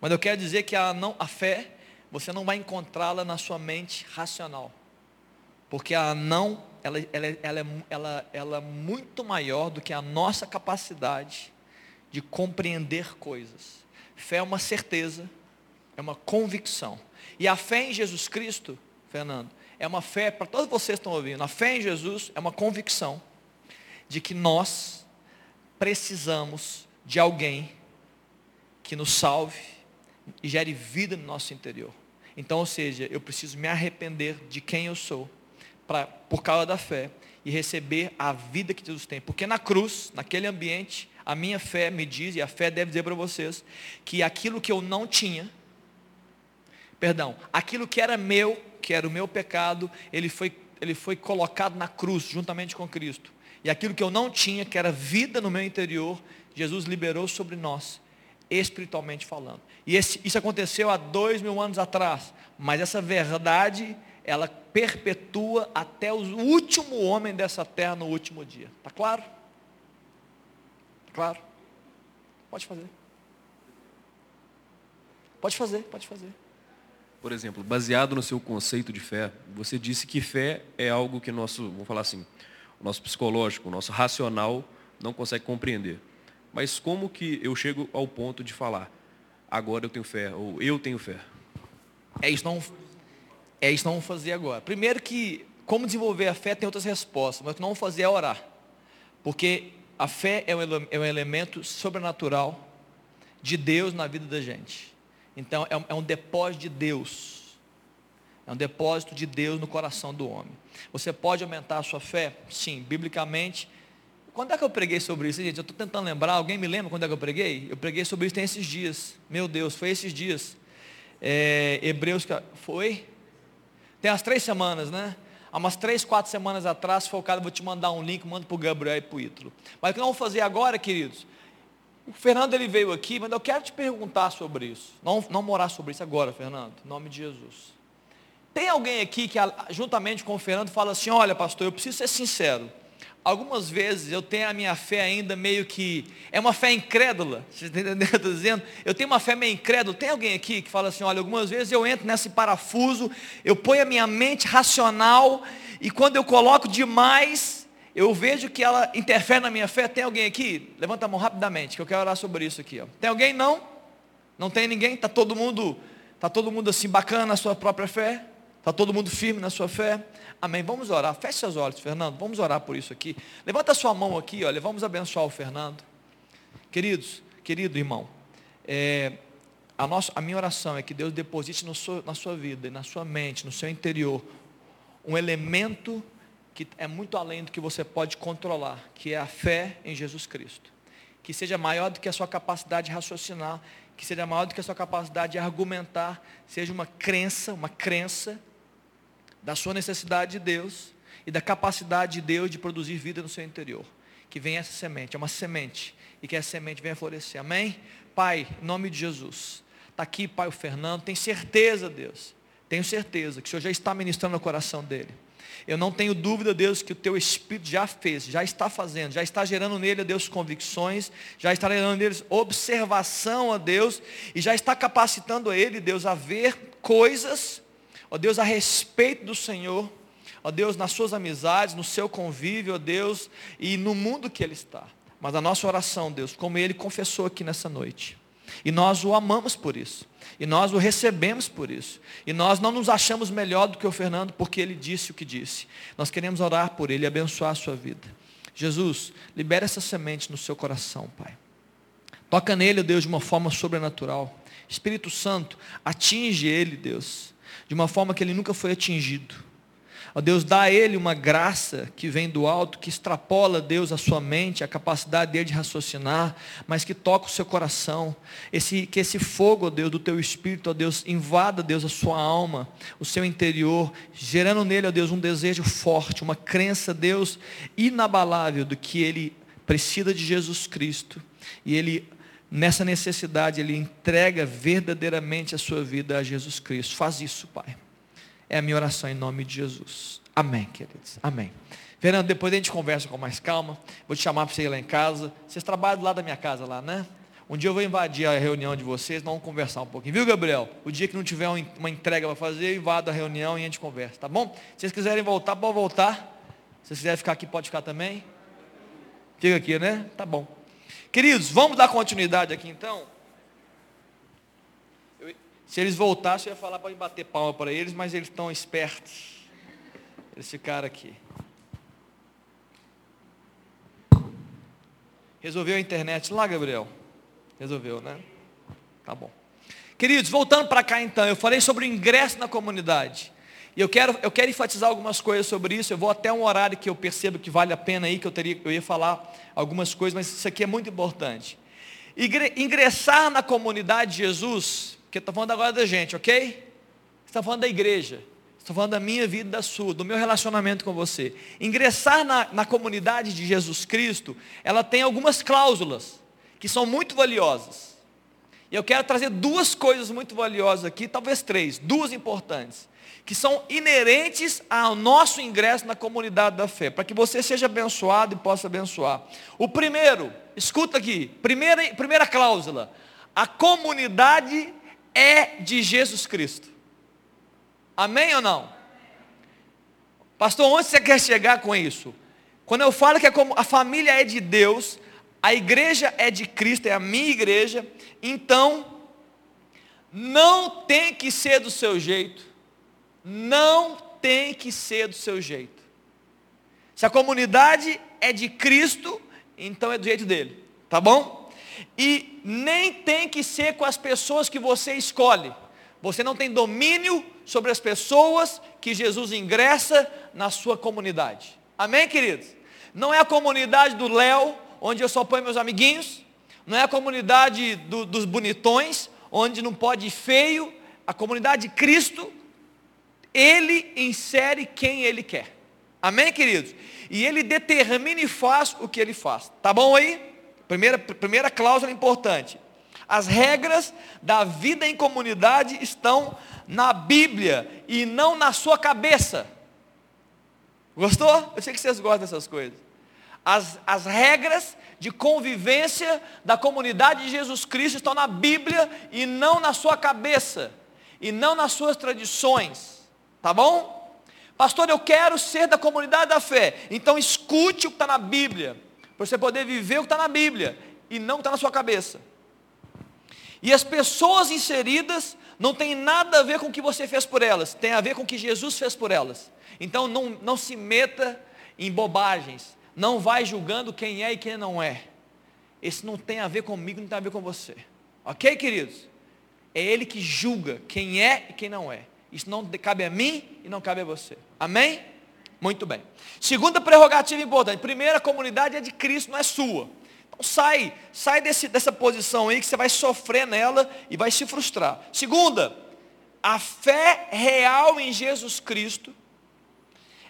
mas eu quero dizer que a, não, a fé, você não vai encontrá-la na sua mente racional. Porque a não, ela, ela, ela, é, ela, ela é muito maior do que a nossa capacidade de compreender coisas. Fé é uma certeza, é uma convicção. E a fé em Jesus Cristo, Fernando, é uma fé, para todos vocês que estão ouvindo, a fé em Jesus é uma convicção de que nós precisamos de alguém que nos salve e gere vida no nosso interior. Então, ou seja, eu preciso me arrepender de quem eu sou, pra, por causa da fé, e receber a vida que Jesus tem. Porque na cruz, naquele ambiente, a minha fé me diz, e a fé deve dizer para vocês, que aquilo que eu não tinha, perdão, aquilo que era meu, que era o meu pecado, ele foi, ele foi colocado na cruz, juntamente com Cristo. E aquilo que eu não tinha, que era vida no meu interior, Jesus liberou sobre nós, espiritualmente falando. E esse, isso aconteceu há dois mil anos atrás. Mas essa verdade, ela perpetua até o último homem dessa terra no último dia. Está claro? Tá claro? Pode fazer. Pode fazer, pode fazer. Por exemplo, baseado no seu conceito de fé, você disse que fé é algo que nosso, vamos falar assim, o nosso psicológico, o nosso racional não consegue compreender. Mas como que eu chego ao ponto de falar, agora eu tenho fé, ou eu tenho fé? É isso não, é isso não vamos fazer agora. Primeiro que, como desenvolver a fé tem outras respostas, mas o que não vamos fazer é orar. Porque a fé é um, é um elemento sobrenatural de Deus na vida da gente. Então é um, é um depósito de Deus. É um depósito de Deus no coração do homem. Você pode aumentar a sua fé? Sim, biblicamente. Quando é que eu preguei sobre isso, gente? Eu estou tentando lembrar. Alguém me lembra quando é que eu preguei? Eu preguei sobre isso tem esses dias. Meu Deus, foi esses dias. É, Hebreus, foi? Tem as três semanas, né? Há umas três, quatro semanas atrás, focado, vou te mandar um link, mando para o Gabriel e para o Ítalo. Mas o que nós vamos fazer agora, queridos? O Fernando ele veio aqui, mas eu quero te perguntar sobre isso. Não, não morar sobre isso agora, Fernando, em nome de Jesus. Tem alguém aqui que, juntamente com o Fernando, fala assim: olha, pastor, eu preciso ser sincero. Algumas vezes eu tenho a minha fé ainda meio que. É uma fé incrédula. [laughs] Você está entendendo dizendo? Eu tenho uma fé meio incrédula. Tem alguém aqui que fala assim: olha, algumas vezes eu entro nesse parafuso, eu ponho a minha mente racional, e quando eu coloco demais, eu vejo que ela interfere na minha fé. Tem alguém aqui? Levanta a mão rapidamente, que eu quero orar sobre isso aqui. Ó. Tem alguém? Não? Não tem ninguém? Está todo mundo, tá todo mundo assim bacana na sua própria fé? Está todo mundo firme na sua fé? Amém. Vamos orar. Feche seus olhos, Fernando. Vamos orar por isso aqui. Levanta a sua mão aqui, olha. Vamos abençoar o Fernando. Queridos, querido irmão, é, a, nossa, a minha oração é que Deus deposite no seu, na sua vida, na sua mente, no seu interior, um elemento que é muito além do que você pode controlar, que é a fé em Jesus Cristo. Que seja maior do que a sua capacidade de raciocinar, que seja maior do que a sua capacidade de argumentar, seja uma crença, uma crença da sua necessidade de Deus e da capacidade de Deus de produzir vida no seu interior. Que venha essa semente, é uma semente, e que essa semente venha florescer. Amém? Pai, em nome de Jesus. Está aqui, Pai, o Fernando, tem certeza, Deus, tenho certeza que o Senhor já está ministrando no coração dele. Eu não tenho dúvida, Deus, que o teu Espírito já fez, já está fazendo, já está gerando nele, ó Deus, convicções, já está gerando nele observação, ó Deus, e já está capacitando a ele, Deus, a ver coisas, ó Deus, a respeito do Senhor, ó Deus, nas suas amizades, no seu convívio, ó Deus, e no mundo que ele está. Mas a nossa oração, Deus, como ele confessou aqui nessa noite, e nós o amamos por isso. E nós o recebemos por isso. E nós não nos achamos melhor do que o Fernando porque ele disse o que disse. Nós queremos orar por ele e abençoar a sua vida. Jesus, libera essa semente no seu coração, Pai. Toca nele, Deus, de uma forma sobrenatural. Espírito Santo, atinge ele, Deus, de uma forma que ele nunca foi atingido. Ó Deus, dá a ele uma graça que vem do alto, que extrapola, Deus, a sua mente, a capacidade dele de raciocinar, mas que toca o seu coração. Esse, que esse fogo, ó Deus, do teu espírito, ó Deus, invada, Deus, a sua alma, o seu interior, gerando nele, ó Deus, um desejo forte, uma crença, Deus, inabalável do que ele precisa de Jesus Cristo. E ele nessa necessidade, ele entrega verdadeiramente a sua vida a Jesus Cristo. Faz isso, Pai. É a minha oração em nome de Jesus. Amém, queridos. Amém. Fernando, depois a gente conversa com mais calma. Vou te chamar para você ir lá em casa. Vocês trabalham lado da minha casa lá, né? Um dia eu vou invadir a reunião de vocês, nós vamos conversar um pouquinho. Viu, Gabriel? O dia que não tiver uma entrega para fazer, eu invado a reunião e a gente conversa, tá bom? Se vocês quiserem voltar, pode voltar. Se vocês quiserem ficar aqui, pode ficar também. Fica aqui, né? Tá bom. Queridos, vamos dar continuidade aqui então. Se eles voltassem, eu ia falar para bater palma para eles, mas eles estão espertos. Eles ficaram aqui. Resolveu a internet lá, Gabriel? Resolveu, né? Tá bom. Queridos, voltando para cá então, eu falei sobre o ingresso na comunidade. E eu quero, eu quero enfatizar algumas coisas sobre isso. Eu vou até um horário que eu percebo que vale a pena aí, que eu, teria, eu ia falar algumas coisas, mas isso aqui é muito importante. Ingressar na comunidade de Jesus porque estou falando agora da gente, ok? Está falando da igreja. Estou falando da minha vida da sua, do meu relacionamento com você. Ingressar na, na comunidade de Jesus Cristo, ela tem algumas cláusulas que são muito valiosas. E eu quero trazer duas coisas muito valiosas aqui, talvez três, duas importantes, que são inerentes ao nosso ingresso na comunidade da fé, para que você seja abençoado e possa abençoar. O primeiro, escuta aqui, primeira, primeira cláusula, a comunidade é de Jesus Cristo. Amém ou não? Pastor, onde você quer chegar com isso? Quando eu falo que a família é de Deus, a igreja é de Cristo, é a minha igreja, então não tem que ser do seu jeito. Não tem que ser do seu jeito. Se a comunidade é de Cristo, então é do jeito dele. Tá bom? E nem tem que ser com as pessoas que você escolhe. Você não tem domínio sobre as pessoas que Jesus ingressa na sua comunidade. Amém, queridos? Não é a comunidade do Léo, onde eu só ponho meus amiguinhos. Não é a comunidade do, dos bonitões, onde não pode ir feio. A comunidade de Cristo, Ele insere quem Ele quer. Amém, queridos? E Ele determina e faz o que Ele faz. Tá bom aí? Primeira, primeira cláusula importante. As regras da vida em comunidade estão na Bíblia e não na sua cabeça. Gostou? Eu sei que vocês gostam dessas coisas. As, as regras de convivência da comunidade de Jesus Cristo estão na Bíblia e não na sua cabeça, e não nas suas tradições. Tá bom? Pastor, eu quero ser da comunidade da fé. Então escute o que está na Bíblia para você poder viver o que está na Bíblia e não o que está na sua cabeça. E as pessoas inseridas não tem nada a ver com o que você fez por elas, tem a ver com o que Jesus fez por elas. Então não, não se meta em bobagens, não vai julgando quem é e quem não é. Esse não tem a ver comigo, não tem a ver com você. Ok, queridos? É Ele que julga quem é e quem não é. Isso não cabe a mim e não cabe a você. Amém? Muito bem. Segunda prerrogativa importante. Primeira, a comunidade é de Cristo, não é sua. Então sai, sai desse, dessa posição aí que você vai sofrer nela e vai se frustrar. Segunda, a fé real em Jesus Cristo,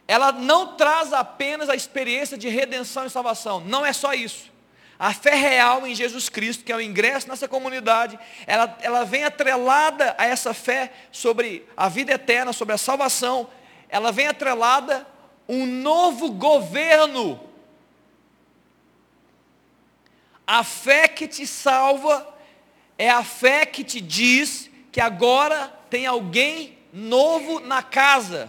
ela não traz apenas a experiência de redenção e salvação. Não é só isso. A fé real em Jesus Cristo, que é o ingresso nessa comunidade, ela, ela vem atrelada a essa fé sobre a vida eterna, sobre a salvação ela vem atrelada um novo governo. A fé que te salva é a fé que te diz que agora tem alguém novo na casa,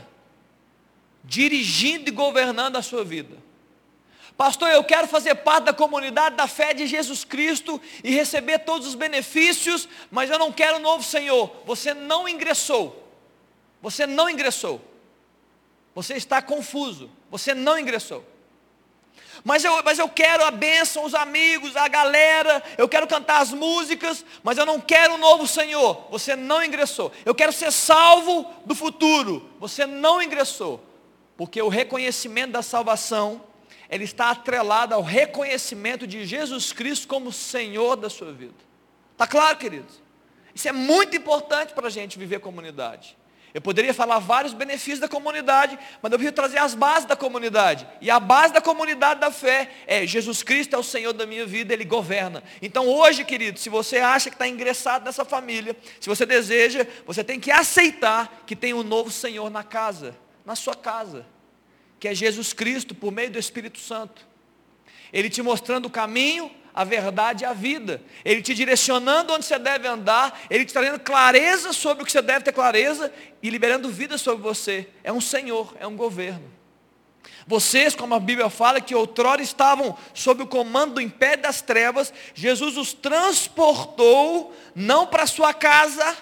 dirigindo e governando a sua vida. Pastor, eu quero fazer parte da comunidade da fé de Jesus Cristo e receber todos os benefícios, mas eu não quero um novo Senhor. Você não ingressou. Você não ingressou. Você está confuso. Você não ingressou. Mas eu, mas eu quero a bênção, os amigos, a galera, eu quero cantar as músicas, mas eu não quero um novo Senhor. Você não ingressou. Eu quero ser salvo do futuro. Você não ingressou. Porque o reconhecimento da salvação ele está atrelado ao reconhecimento de Jesus Cristo como Senhor da sua vida. Está claro, queridos? Isso é muito importante para a gente viver comunidade. Eu poderia falar vários benefícios da comunidade, mas eu preciso trazer as bases da comunidade. E a base da comunidade da fé é Jesus Cristo é o Senhor da minha vida, Ele governa. Então hoje, querido, se você acha que está ingressado nessa família, se você deseja, você tem que aceitar que tem um novo Senhor na casa, na sua casa que é Jesus Cristo, por meio do Espírito Santo. Ele te mostrando o caminho, a verdade e a vida. Ele te direcionando onde você deve andar, ele te trazendo clareza sobre o que você deve ter clareza e liberando vida sobre você. É um Senhor, é um governo. Vocês, como a Bíblia fala, que outrora estavam sob o comando do império das trevas, Jesus os transportou, não para sua casa,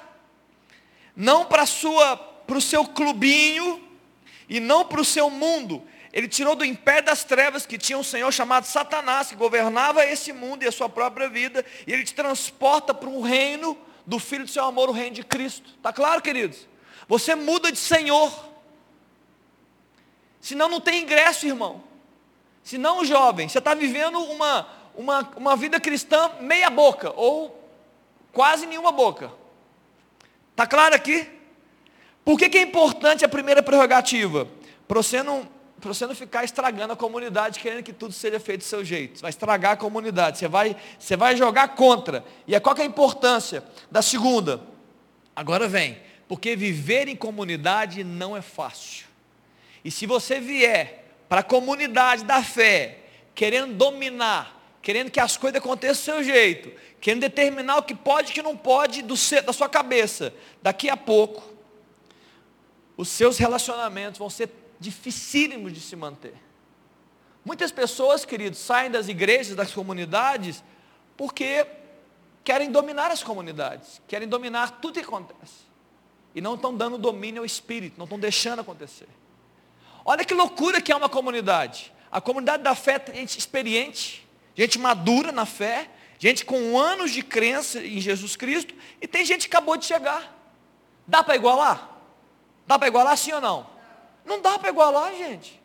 não para o seu clubinho, e não para o seu mundo. Ele tirou do império das trevas que tinha um senhor chamado Satanás, que governava esse mundo e a sua própria vida, e ele te transporta para um reino do Filho do seu amor, o reino de Cristo. Está claro, queridos? Você muda de Senhor. Senão não tem ingresso, irmão. Senão, jovem, você está vivendo uma, uma, uma vida cristã meia boca, ou quase nenhuma boca. Está claro aqui? Por que, que é importante a primeira prerrogativa? Para você, não, para você não ficar estragando a comunidade, querendo que tudo seja feito do seu jeito. Você vai estragar a comunidade, você vai, você vai jogar contra. E é qual que é a importância da segunda? Agora vem, porque viver em comunidade não é fácil. E se você vier para a comunidade da fé, querendo dominar, querendo que as coisas aconteçam do seu jeito, querendo determinar o que pode e o que não pode do da sua cabeça, daqui a pouco os seus relacionamentos vão ser dificílimos de se manter. Muitas pessoas, queridos, saem das igrejas, das comunidades, porque querem dominar as comunidades, querem dominar tudo que acontece. E não estão dando domínio ao Espírito, não estão deixando acontecer. Olha que loucura que é uma comunidade. A comunidade da fé tem gente experiente, gente madura na fé, gente com anos de crença em Jesus Cristo, e tem gente que acabou de chegar. Dá para igualar? Dá para igualar sim ou não? Não dá para igualar, gente.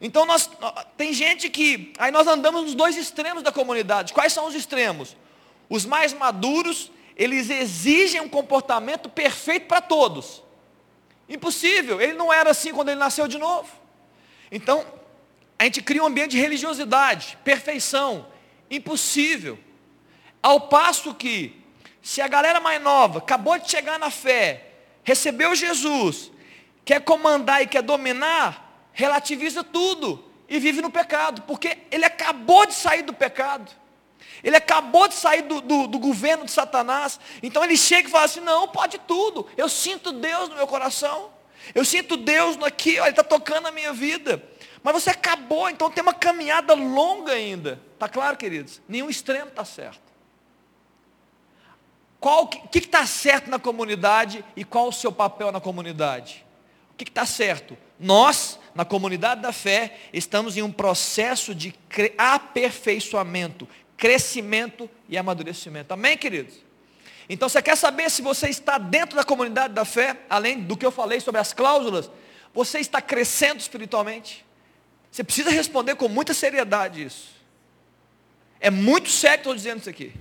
Então nós tem gente que aí nós andamos nos dois extremos da comunidade. Quais são os extremos? Os mais maduros, eles exigem um comportamento perfeito para todos. Impossível, ele não era assim quando ele nasceu de novo. Então, a gente cria um ambiente de religiosidade, perfeição, impossível. Ao passo que, se a galera mais nova acabou de chegar na fé, recebeu Jesus, quer comandar e quer dominar, relativiza tudo e vive no pecado, porque ele acabou de sair do pecado. Ele acabou de sair do, do, do, governo de Satanás. Então ele chega e fala assim, não, pode tudo. Eu sinto Deus no meu coração. Eu sinto Deus aqui, ó, Ele está tocando a minha vida. Mas você acabou, então tem uma caminhada longa ainda. Está claro, queridos? Nenhum extremo está certo. O que está certo na comunidade e qual o seu papel na comunidade? Que está certo? Nós, na comunidade da fé, estamos em um processo de aperfeiçoamento, crescimento e amadurecimento. Amém, queridos? Então, você quer saber se você está dentro da comunidade da fé, além do que eu falei sobre as cláusulas, você está crescendo espiritualmente? Você precisa responder com muita seriedade isso. É muito sério que estou dizendo isso aqui.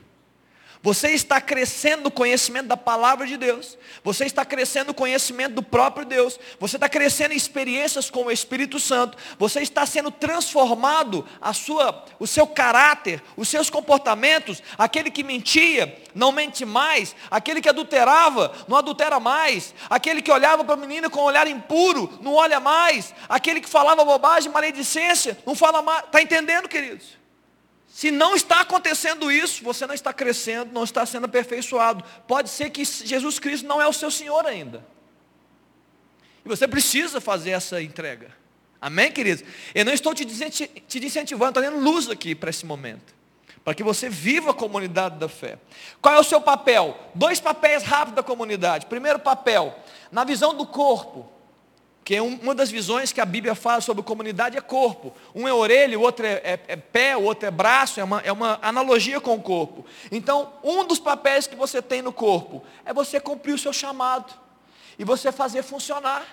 Você está crescendo no conhecimento da palavra de Deus. Você está crescendo no conhecimento do próprio Deus. Você está crescendo em experiências com o Espírito Santo. Você está sendo transformado a sua, o seu caráter, os seus comportamentos. Aquele que mentia, não mente mais. Aquele que adulterava, não adultera mais. Aquele que olhava para a menina com um olhar impuro, não olha mais. Aquele que falava bobagem, maledicência, não fala mais. Está entendendo, queridos? Se não está acontecendo isso, você não está crescendo, não está sendo aperfeiçoado. Pode ser que Jesus Cristo não é o seu Senhor ainda. E você precisa fazer essa entrega. Amém, queridos? Eu não estou te, te incentivando, estou dando luz aqui para esse momento. Para que você viva a comunidade da fé. Qual é o seu papel? Dois papéis rápidos da comunidade. Primeiro papel, na visão do corpo. Que é uma das visões que a Bíblia fala sobre comunidade é corpo. Um é orelha, o outro é, é, é pé, o outro é braço, é uma, é uma analogia com o corpo. Então, um dos papéis que você tem no corpo é você cumprir o seu chamado. E você fazer funcionar.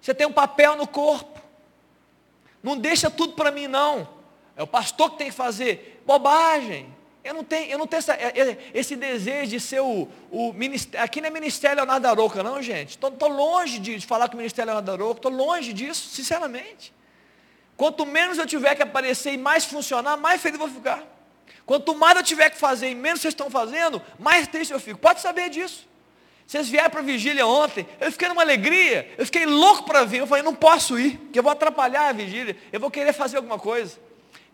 Você tem um papel no corpo. Não deixa tudo para mim, não. É o pastor que tem que fazer. Bobagem. Eu não tenho, eu não tenho essa, é, é, esse desejo de ser o, o ministério. Aqui não é ministério Leonardo da Aroca, não, gente. Estou longe de, de falar que o ministério Leonardo da Aroca, estou longe disso, sinceramente. Quanto menos eu tiver que aparecer e mais funcionar, mais feliz eu vou ficar. Quanto mais eu tiver que fazer e menos vocês estão fazendo, mais triste eu fico. Pode saber disso. Vocês vieram para a vigília ontem, eu fiquei numa alegria, eu fiquei louco para vir. Eu falei, não posso ir, porque eu vou atrapalhar a vigília, eu vou querer fazer alguma coisa.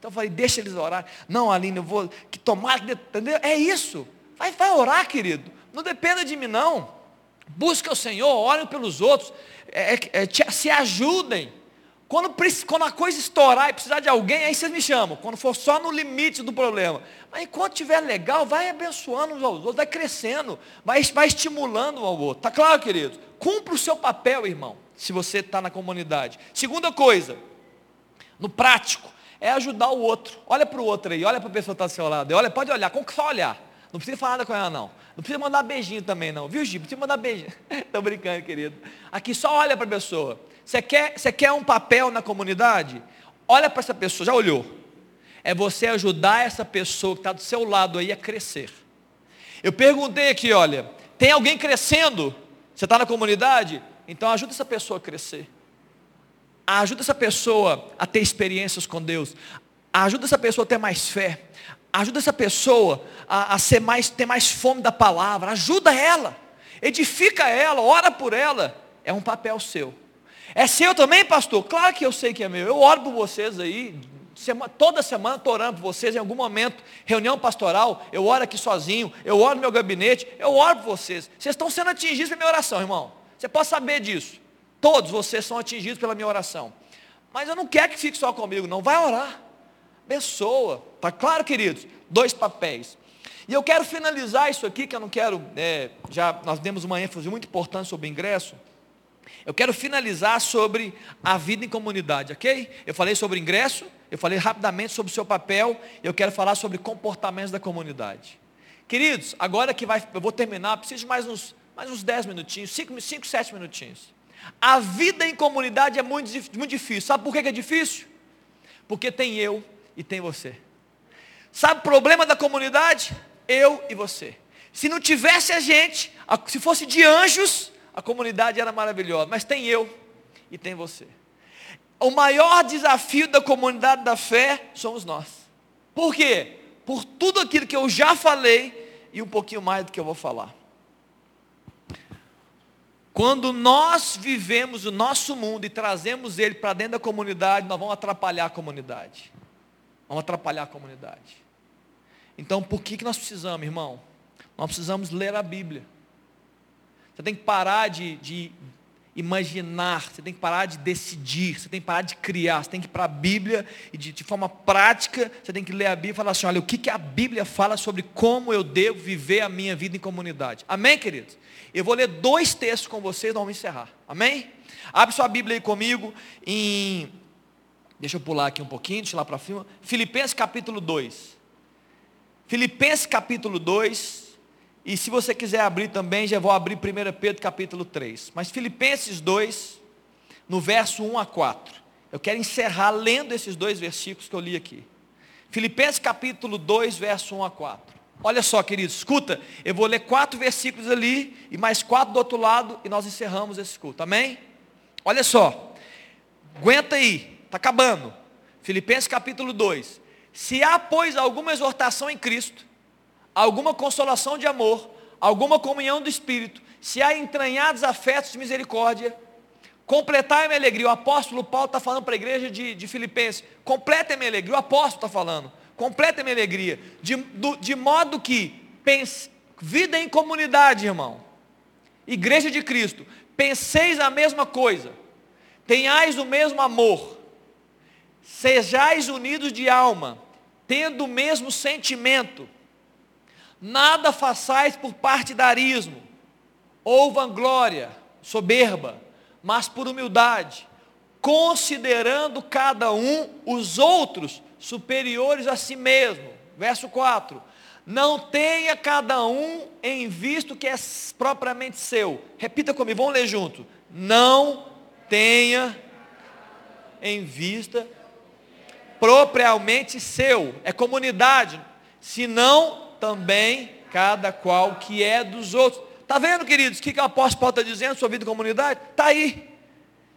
Então eu falei, deixa eles orar. Não, Aline, eu vou, que tomar, entendeu? É isso. Vai, vai orar, querido. Não dependa de mim, não. Busca o Senhor, orem pelos outros. É, é, é te, se ajudem. Quando, quando a coisa estourar e precisar de alguém, aí vocês me chamam. Quando for só no limite do problema. Mas enquanto estiver legal, vai abençoando uns aos outros, vai crescendo, vai, vai estimulando um ao outro. Está claro, querido? Cumpra o seu papel, irmão, se você está na comunidade. Segunda coisa, no prático, é ajudar o outro. Olha para o outro aí, olha para a pessoa que está do seu lado. Olha, pode olhar, como que só olhar. Não precisa falar nada com ela, não. Não precisa mandar beijinho também, não. Viu, Gi? Precisa mandar beijinho. [laughs] Estou brincando, querido. Aqui só olha para a pessoa. Você quer, você quer um papel na comunidade? Olha para essa pessoa, já olhou. É você ajudar essa pessoa que está do seu lado aí a crescer. Eu perguntei aqui, olha, tem alguém crescendo? Você está na comunidade? Então ajuda essa pessoa a crescer. Ajuda essa pessoa a ter experiências com Deus. Ajuda essa pessoa a ter mais fé. Ajuda essa pessoa a, a ser mais, ter mais fome da palavra. Ajuda ela. Edifica ela, ora por ela. É um papel seu. É seu também, pastor? Claro que eu sei que é meu. Eu oro por vocês aí. Semana, toda semana estou orando por vocês. Em algum momento, reunião pastoral, eu oro aqui sozinho. Eu oro no meu gabinete. Eu oro por vocês. Vocês estão sendo atingidos pela minha oração, irmão. Você pode saber disso. Todos vocês são atingidos pela minha oração. Mas eu não quero que fique só comigo, não. Vai orar. Abençoa. Está claro, queridos? Dois papéis. E eu quero finalizar isso aqui, que eu não quero, é, já nós demos uma ênfase muito importante sobre o ingresso. Eu quero finalizar sobre a vida em comunidade, ok? Eu falei sobre ingresso, eu falei rapidamente sobre o seu papel, eu quero falar sobre comportamentos da comunidade. Queridos, agora que vai, eu vou terminar, preciso de mais uns, mais uns 10 minutinhos, 5, 5 7 minutinhos. A vida em comunidade é muito, muito difícil. Sabe por que é difícil? Porque tem eu e tem você. Sabe o problema da comunidade? Eu e você. Se não tivesse a gente, se fosse de anjos, a comunidade era maravilhosa. Mas tem eu e tem você. O maior desafio da comunidade da fé somos nós. Por quê? Por tudo aquilo que eu já falei e um pouquinho mais do que eu vou falar. Quando nós vivemos o nosso mundo e trazemos ele para dentro da comunidade, nós vamos atrapalhar a comunidade. Vamos atrapalhar a comunidade. Então, por que, que nós precisamos, irmão? Nós precisamos ler a Bíblia. Você tem que parar de, de imaginar, você tem que parar de decidir, você tem que parar de criar, você tem que ir para a Bíblia e de, de, forma prática, você tem que ler a Bíblia e falar assim, olha, o que, que a Bíblia fala sobre como eu devo viver a minha vida em comunidade. Amém, queridos? Eu vou ler dois textos com vocês, nós vamos encerrar. Amém? Abre sua Bíblia aí comigo em. Deixa eu pular aqui um pouquinho, deixa eu lá para cima. Filipenses capítulo 2. Filipenses capítulo 2, e se você quiser abrir também, já vou abrir 1 Pedro capítulo 3. Mas Filipenses 2, no verso 1 a 4. Eu quero encerrar lendo esses dois versículos que eu li aqui. Filipenses capítulo 2, verso 1 a 4. Olha só, queridos, escuta, eu vou ler quatro versículos ali e mais quatro do outro lado e nós encerramos esse culto, amém? Olha só, aguenta aí, está acabando. Filipenses capítulo 2. Se há, pois, alguma exortação em Cristo, alguma consolação de amor, alguma comunhão do Espírito, se há entranhados afetos de misericórdia, completai a minha alegria. O apóstolo Paulo está falando para a igreja de, de Filipenses, completa a minha alegria. O apóstolo está falando, completa minha alegria. De, do, de modo que, pense, vida em comunidade, irmão, igreja de Cristo, penseis a mesma coisa, tenhais o mesmo amor, sejais unidos de alma, tendo o mesmo sentimento, nada façais por partidarismo, ou vanglória, soberba, mas por humildade, considerando cada um os outros superiores a si mesmo. Verso 4. Não tenha cada um em visto que é propriamente seu. Repita comigo, vamos ler junto. Não tenha em vista propriamente seu. É comunidade. Senão também cada qual que é dos outros. Está vendo, queridos, o que, que o apóstolo Paulo está dizendo sobre vida em comunidade? Está aí.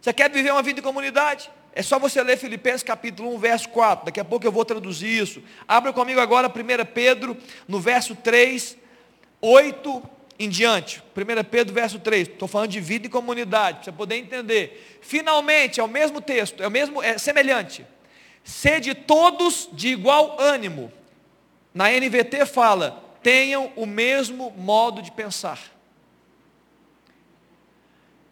Você quer viver uma vida em comunidade? É só você ler Filipenses capítulo 1, verso 4. Daqui a pouco eu vou traduzir isso. Abra comigo agora 1 Pedro, no verso 3, 8 em diante. 1 Pedro, verso 3. Estou falando de vida e comunidade, para você poder entender. Finalmente, é o mesmo texto, é o mesmo, é semelhante. Sede todos de igual ânimo. Na NVT fala, tenham o mesmo modo de pensar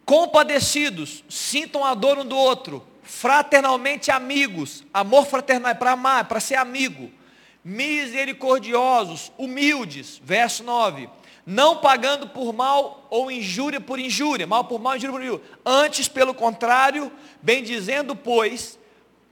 compadecidos, sintam a dor um do outro, fraternalmente amigos, amor fraternal é para amar, é para ser amigo, misericordiosos, humildes, verso 9, não pagando por mal ou injúria por injúria, mal por mal, injúria por injúria, antes pelo contrário, bem dizendo, pois,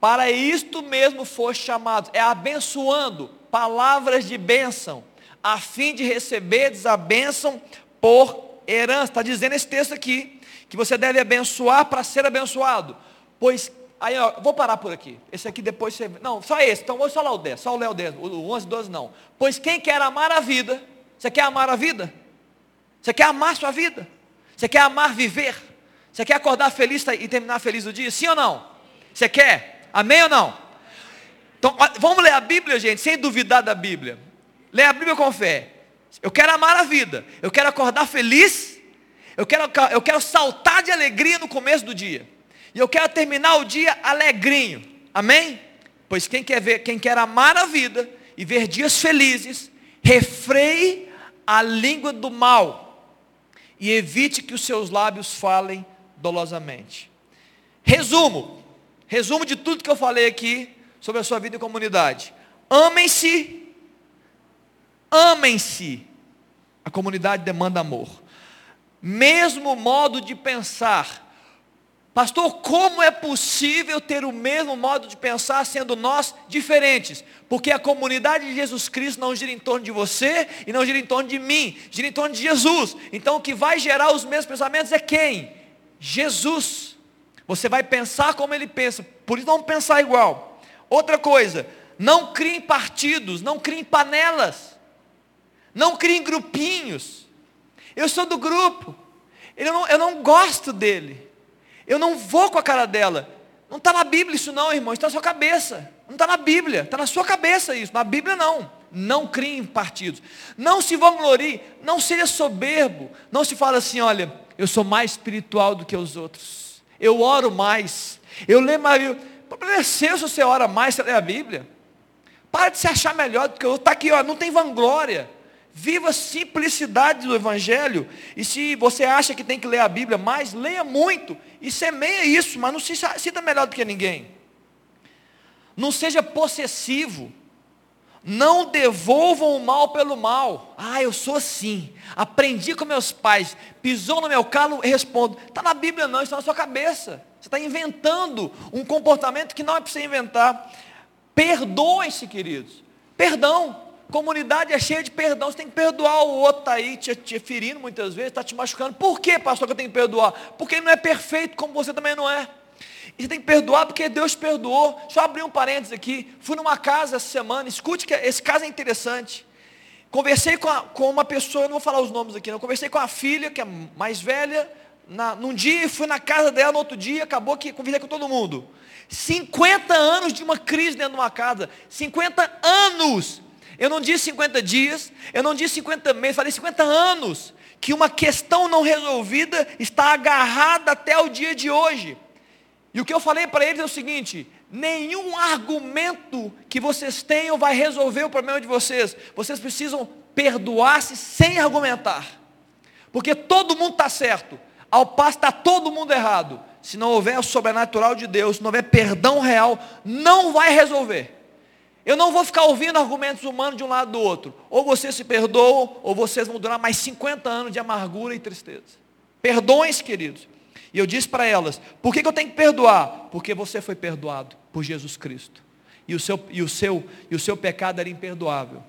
para isto mesmo foste chamados, é abençoando, palavras de bênção, a fim de receberdes a bênção por herança, está dizendo esse texto aqui, que você deve abençoar para ser abençoado. Pois, aí ó, vou parar por aqui. Esse aqui depois você. Não, só esse. Então vou só lá o 10. Só o Léo 10. O 11, 12 não. Pois quem quer amar a vida, você quer amar a vida? Você quer amar sua vida? Você quer amar viver? Você quer acordar feliz e terminar feliz o dia? Sim ou não? Você quer? Amém ou não? Então, vamos ler a Bíblia, gente, sem duvidar da Bíblia. Lê a Bíblia com fé. Eu quero amar a vida. Eu quero acordar feliz eu quero, eu quero saltar de alegria no começo do dia. E eu quero terminar o dia alegrinho. Amém? Pois quem quer ver, quem quer amar a vida e ver dias felizes, refreie a língua do mal e evite que os seus lábios falem dolosamente. Resumo, resumo de tudo que eu falei aqui sobre a sua vida e comunidade. Amem-se, amem-se. A comunidade demanda amor mesmo modo de pensar. Pastor, como é possível ter o mesmo modo de pensar sendo nós diferentes? Porque a comunidade de Jesus Cristo não gira em torno de você e não gira em torno de mim, gira em torno de Jesus. Então o que vai gerar os mesmos pensamentos é quem? Jesus. Você vai pensar como ele pensa, por isso não pensar igual. Outra coisa, não criem partidos, não criem panelas, não criem grupinhos. Eu sou do grupo. Eu não, eu não gosto dele. Eu não vou com a cara dela. Não está na Bíblia isso não, irmão. Está na sua cabeça. Não está na Bíblia. Está na sua cabeça isso. Na Bíblia não. Não criem partidos. Não se vanglorie. Não seja soberbo. Não se fala assim, olha, eu sou mais espiritual do que os outros. Eu oro mais. Eu leio mais. O problema é seu se você ora mais, você lê a Bíblia. Para de se achar melhor do que o outro. Está aqui, ó, não tem vanglória. Viva a simplicidade do Evangelho. E se você acha que tem que ler a Bíblia mais, leia muito. E semeia isso, mas não se sinta melhor do que ninguém. Não seja possessivo. Não devolvam o mal pelo mal. Ah, eu sou assim. Aprendi com meus pais. Pisou no meu calo respondo. Está na Bíblia não, está na sua cabeça. Você está inventando um comportamento que não é para você inventar. Perdoem-se, queridos. Perdão. Comunidade é cheia de perdão, você tem que perdoar o outro está aí te, te ferindo muitas vezes, está te machucando. Por que, pastor, que eu tenho que perdoar? Porque ele não é perfeito, como você também não é. E você tem que perdoar porque Deus perdoou. Eu abrir um parênteses aqui. Fui numa casa essa semana, escute que esse caso é interessante. conversei com, a, com uma pessoa, não vou falar os nomes aqui, não. Conversei com a filha, que é mais velha, na, num dia, fui na casa dela no outro dia, acabou que conversei com todo mundo. 50 anos de uma crise dentro de uma casa. 50 anos. Eu não disse 50 dias, eu não disse 50 meses, falei 50 anos. Que uma questão não resolvida está agarrada até o dia de hoje. E o que eu falei para eles é o seguinte: nenhum argumento que vocês tenham vai resolver o problema de vocês. Vocês precisam perdoar-se sem argumentar. Porque todo mundo está certo, ao passo está todo mundo errado. Se não houver o sobrenatural de Deus, se não houver perdão real, não vai resolver. Eu não vou ficar ouvindo argumentos humanos de um lado do outro. Ou vocês se perdoam, ou vocês vão durar mais 50 anos de amargura e tristeza. Perdões, queridos. E eu disse para elas: por que, que eu tenho que perdoar? Porque você foi perdoado por Jesus Cristo. E o seu, e o seu, e o seu pecado era imperdoável.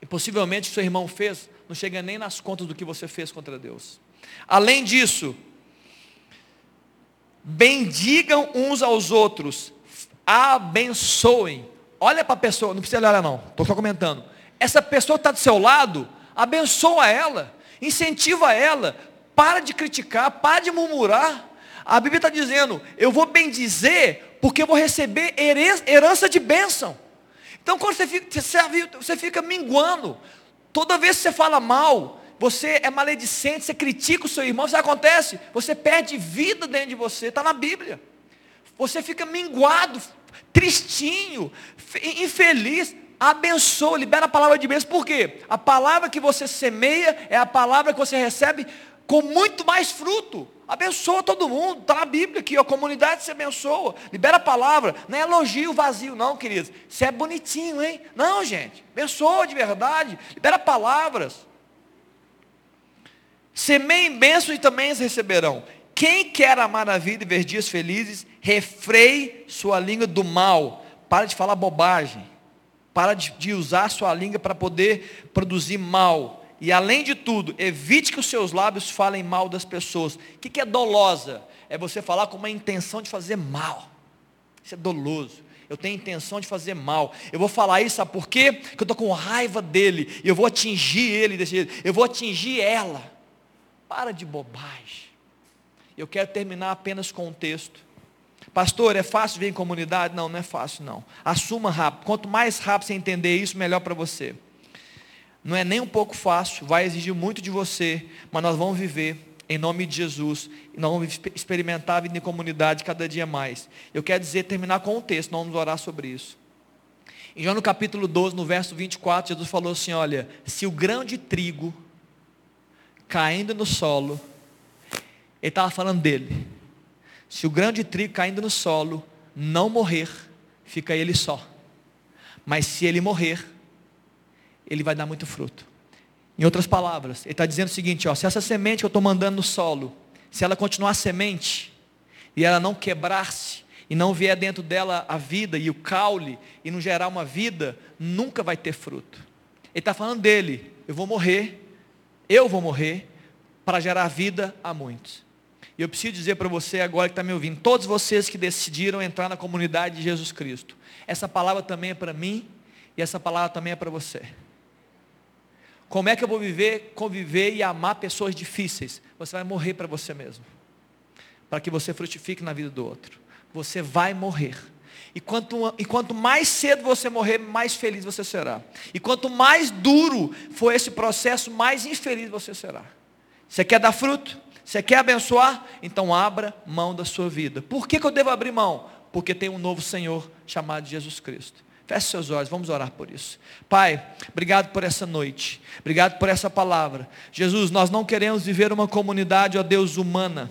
E possivelmente o seu irmão fez, não chega nem nas contas do que você fez contra Deus. Além disso, bendigam uns aos outros, abençoem. Olha para a pessoa, não precisa olhar não, estou só comentando. Essa pessoa está do seu lado, abençoa ela, incentiva ela, para de criticar, para de murmurar. A Bíblia está dizendo, eu vou bendizer, porque eu vou receber herança de bênção. Então quando você fica, você fica minguando, toda vez que você fala mal, você é maledicente, você critica o seu irmão, isso acontece, você perde vida dentro de você, está na Bíblia. Você fica minguado, tristinho, infeliz, abençoa, libera a palavra de bênção, por quê? A palavra que você semeia é a palavra que você recebe com muito mais fruto. Abençoa todo mundo, está na Bíblia aqui, a comunidade se abençoa, libera a palavra, não é elogio vazio, não, queridos. Você é bonitinho, hein? Não, gente, abençoa de verdade, libera palavras. Semeiem bênçãos e também as receberão. Quem quer amar a vida e ver dias felizes, refreie sua língua do mal. Para de falar bobagem. Para de, de usar sua língua para poder produzir mal. E além de tudo, evite que os seus lábios falem mal das pessoas. O que, que é dolosa? É você falar com uma intenção de fazer mal. Isso é doloso. Eu tenho intenção de fazer mal. Eu vou falar isso, sabe por quê? Porque eu estou com raiva dele. Eu vou atingir ele desse jeito. Eu vou atingir ela. Para de bobagem. Eu quero terminar apenas com um texto. Pastor, é fácil vir em comunidade? Não, não é fácil não. Assuma rápido. Quanto mais rápido você entender isso, melhor para você. Não é nem um pouco fácil, vai exigir muito de você, mas nós vamos viver em nome de Jesus, e nós vamos experimentar a vida em comunidade cada dia mais. Eu quero dizer, terminar com um texto, nós vamos orar sobre isso. Em João no capítulo 12, no verso 24, Jesus falou assim, olha, se o grão de trigo caindo no solo, ele estava falando dele. Se o grão de trigo caindo no solo não morrer, fica ele só. Mas se ele morrer, ele vai dar muito fruto. Em outras palavras, ele está dizendo o seguinte: ó, se essa semente que eu estou mandando no solo, se ela continuar semente, e ela não quebrar-se, e não vier dentro dela a vida e o caule, e não gerar uma vida, nunca vai ter fruto. Ele está falando dele, eu vou morrer, eu vou morrer para gerar vida a muitos. E eu preciso dizer para você agora que está me ouvindo, todos vocês que decidiram entrar na comunidade de Jesus Cristo, essa palavra também é para mim e essa palavra também é para você. Como é que eu vou viver, conviver e amar pessoas difíceis? Você vai morrer para você mesmo. Para que você frutifique na vida do outro. Você vai morrer. E quanto, e quanto mais cedo você morrer, mais feliz você será. E quanto mais duro for esse processo, mais infeliz você será. Você quer dar fruto? Você quer abençoar? Então abra mão da sua vida. Por que, que eu devo abrir mão? Porque tem um novo Senhor chamado Jesus Cristo. Feche seus olhos, vamos orar por isso. Pai, obrigado por essa noite. Obrigado por essa palavra. Jesus, nós não queremos viver uma comunidade, ó Deus, humana.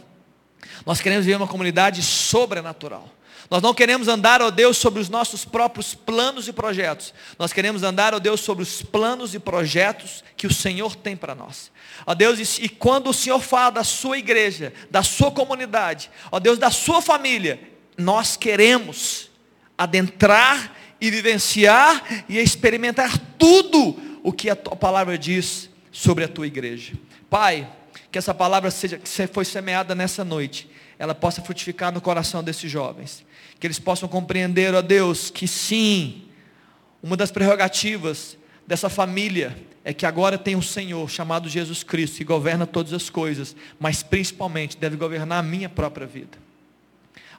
Nós queremos viver uma comunidade sobrenatural. Nós não queremos andar, ó Deus, sobre os nossos próprios planos e projetos. Nós queremos andar, ó Deus, sobre os planos e projetos que o Senhor tem para nós. Ó Deus, e quando o Senhor fala da sua igreja, da sua comunidade, ó Deus, da sua família, nós queremos adentrar e vivenciar e experimentar tudo o que a tua palavra diz sobre a tua igreja. Pai, que essa palavra seja que foi semeada nessa noite, ela possa frutificar no coração desses jovens que eles possam compreender, ó Deus, que sim, uma das prerrogativas dessa família é que agora tem um Senhor chamado Jesus Cristo que governa todas as coisas, mas principalmente deve governar a minha própria vida.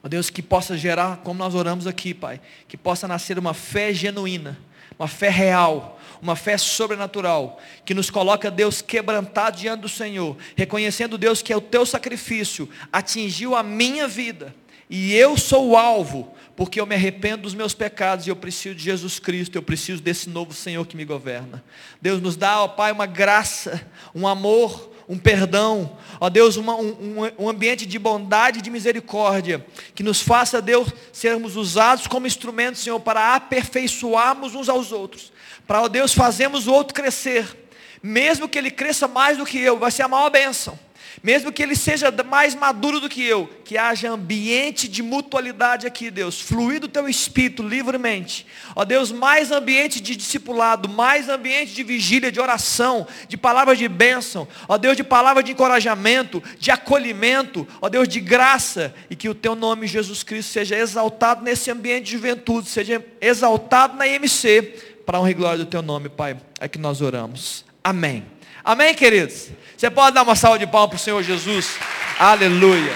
Ó Deus, que possa gerar, como nós oramos aqui, Pai, que possa nascer uma fé genuína, uma fé real, uma fé sobrenatural, que nos coloca, Deus, quebrantado diante do Senhor, reconhecendo, Deus, que é o teu sacrifício atingiu a minha vida, e eu sou o alvo, porque eu me arrependo dos meus pecados e eu preciso de Jesus Cristo, eu preciso desse novo Senhor que me governa. Deus nos dá, ó Pai, uma graça, um amor, um perdão, ó Deus, uma, um, um ambiente de bondade e de misericórdia, que nos faça, Deus, sermos usados como instrumentos, Senhor, para aperfeiçoarmos uns aos outros, para, ó Deus, fazermos o outro crescer, mesmo que ele cresça mais do que eu, vai ser a maior bênção mesmo que ele seja mais maduro do que eu, que haja ambiente de mutualidade aqui, Deus, fluir do teu espírito livremente. Ó Deus, mais ambiente de discipulado, mais ambiente de vigília, de oração, de palavras de bênção, ó Deus, de palavras de encorajamento, de acolhimento, ó Deus, de graça, e que o teu nome, Jesus Cristo, seja exaltado nesse ambiente de juventude, seja exaltado na IMC, para honra e glória do teu nome, Pai. É que nós oramos. Amém. Amém, queridos? Você pode dar uma salva de palmas para o Senhor Jesus? Aleluia.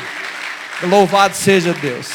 Louvado seja Deus.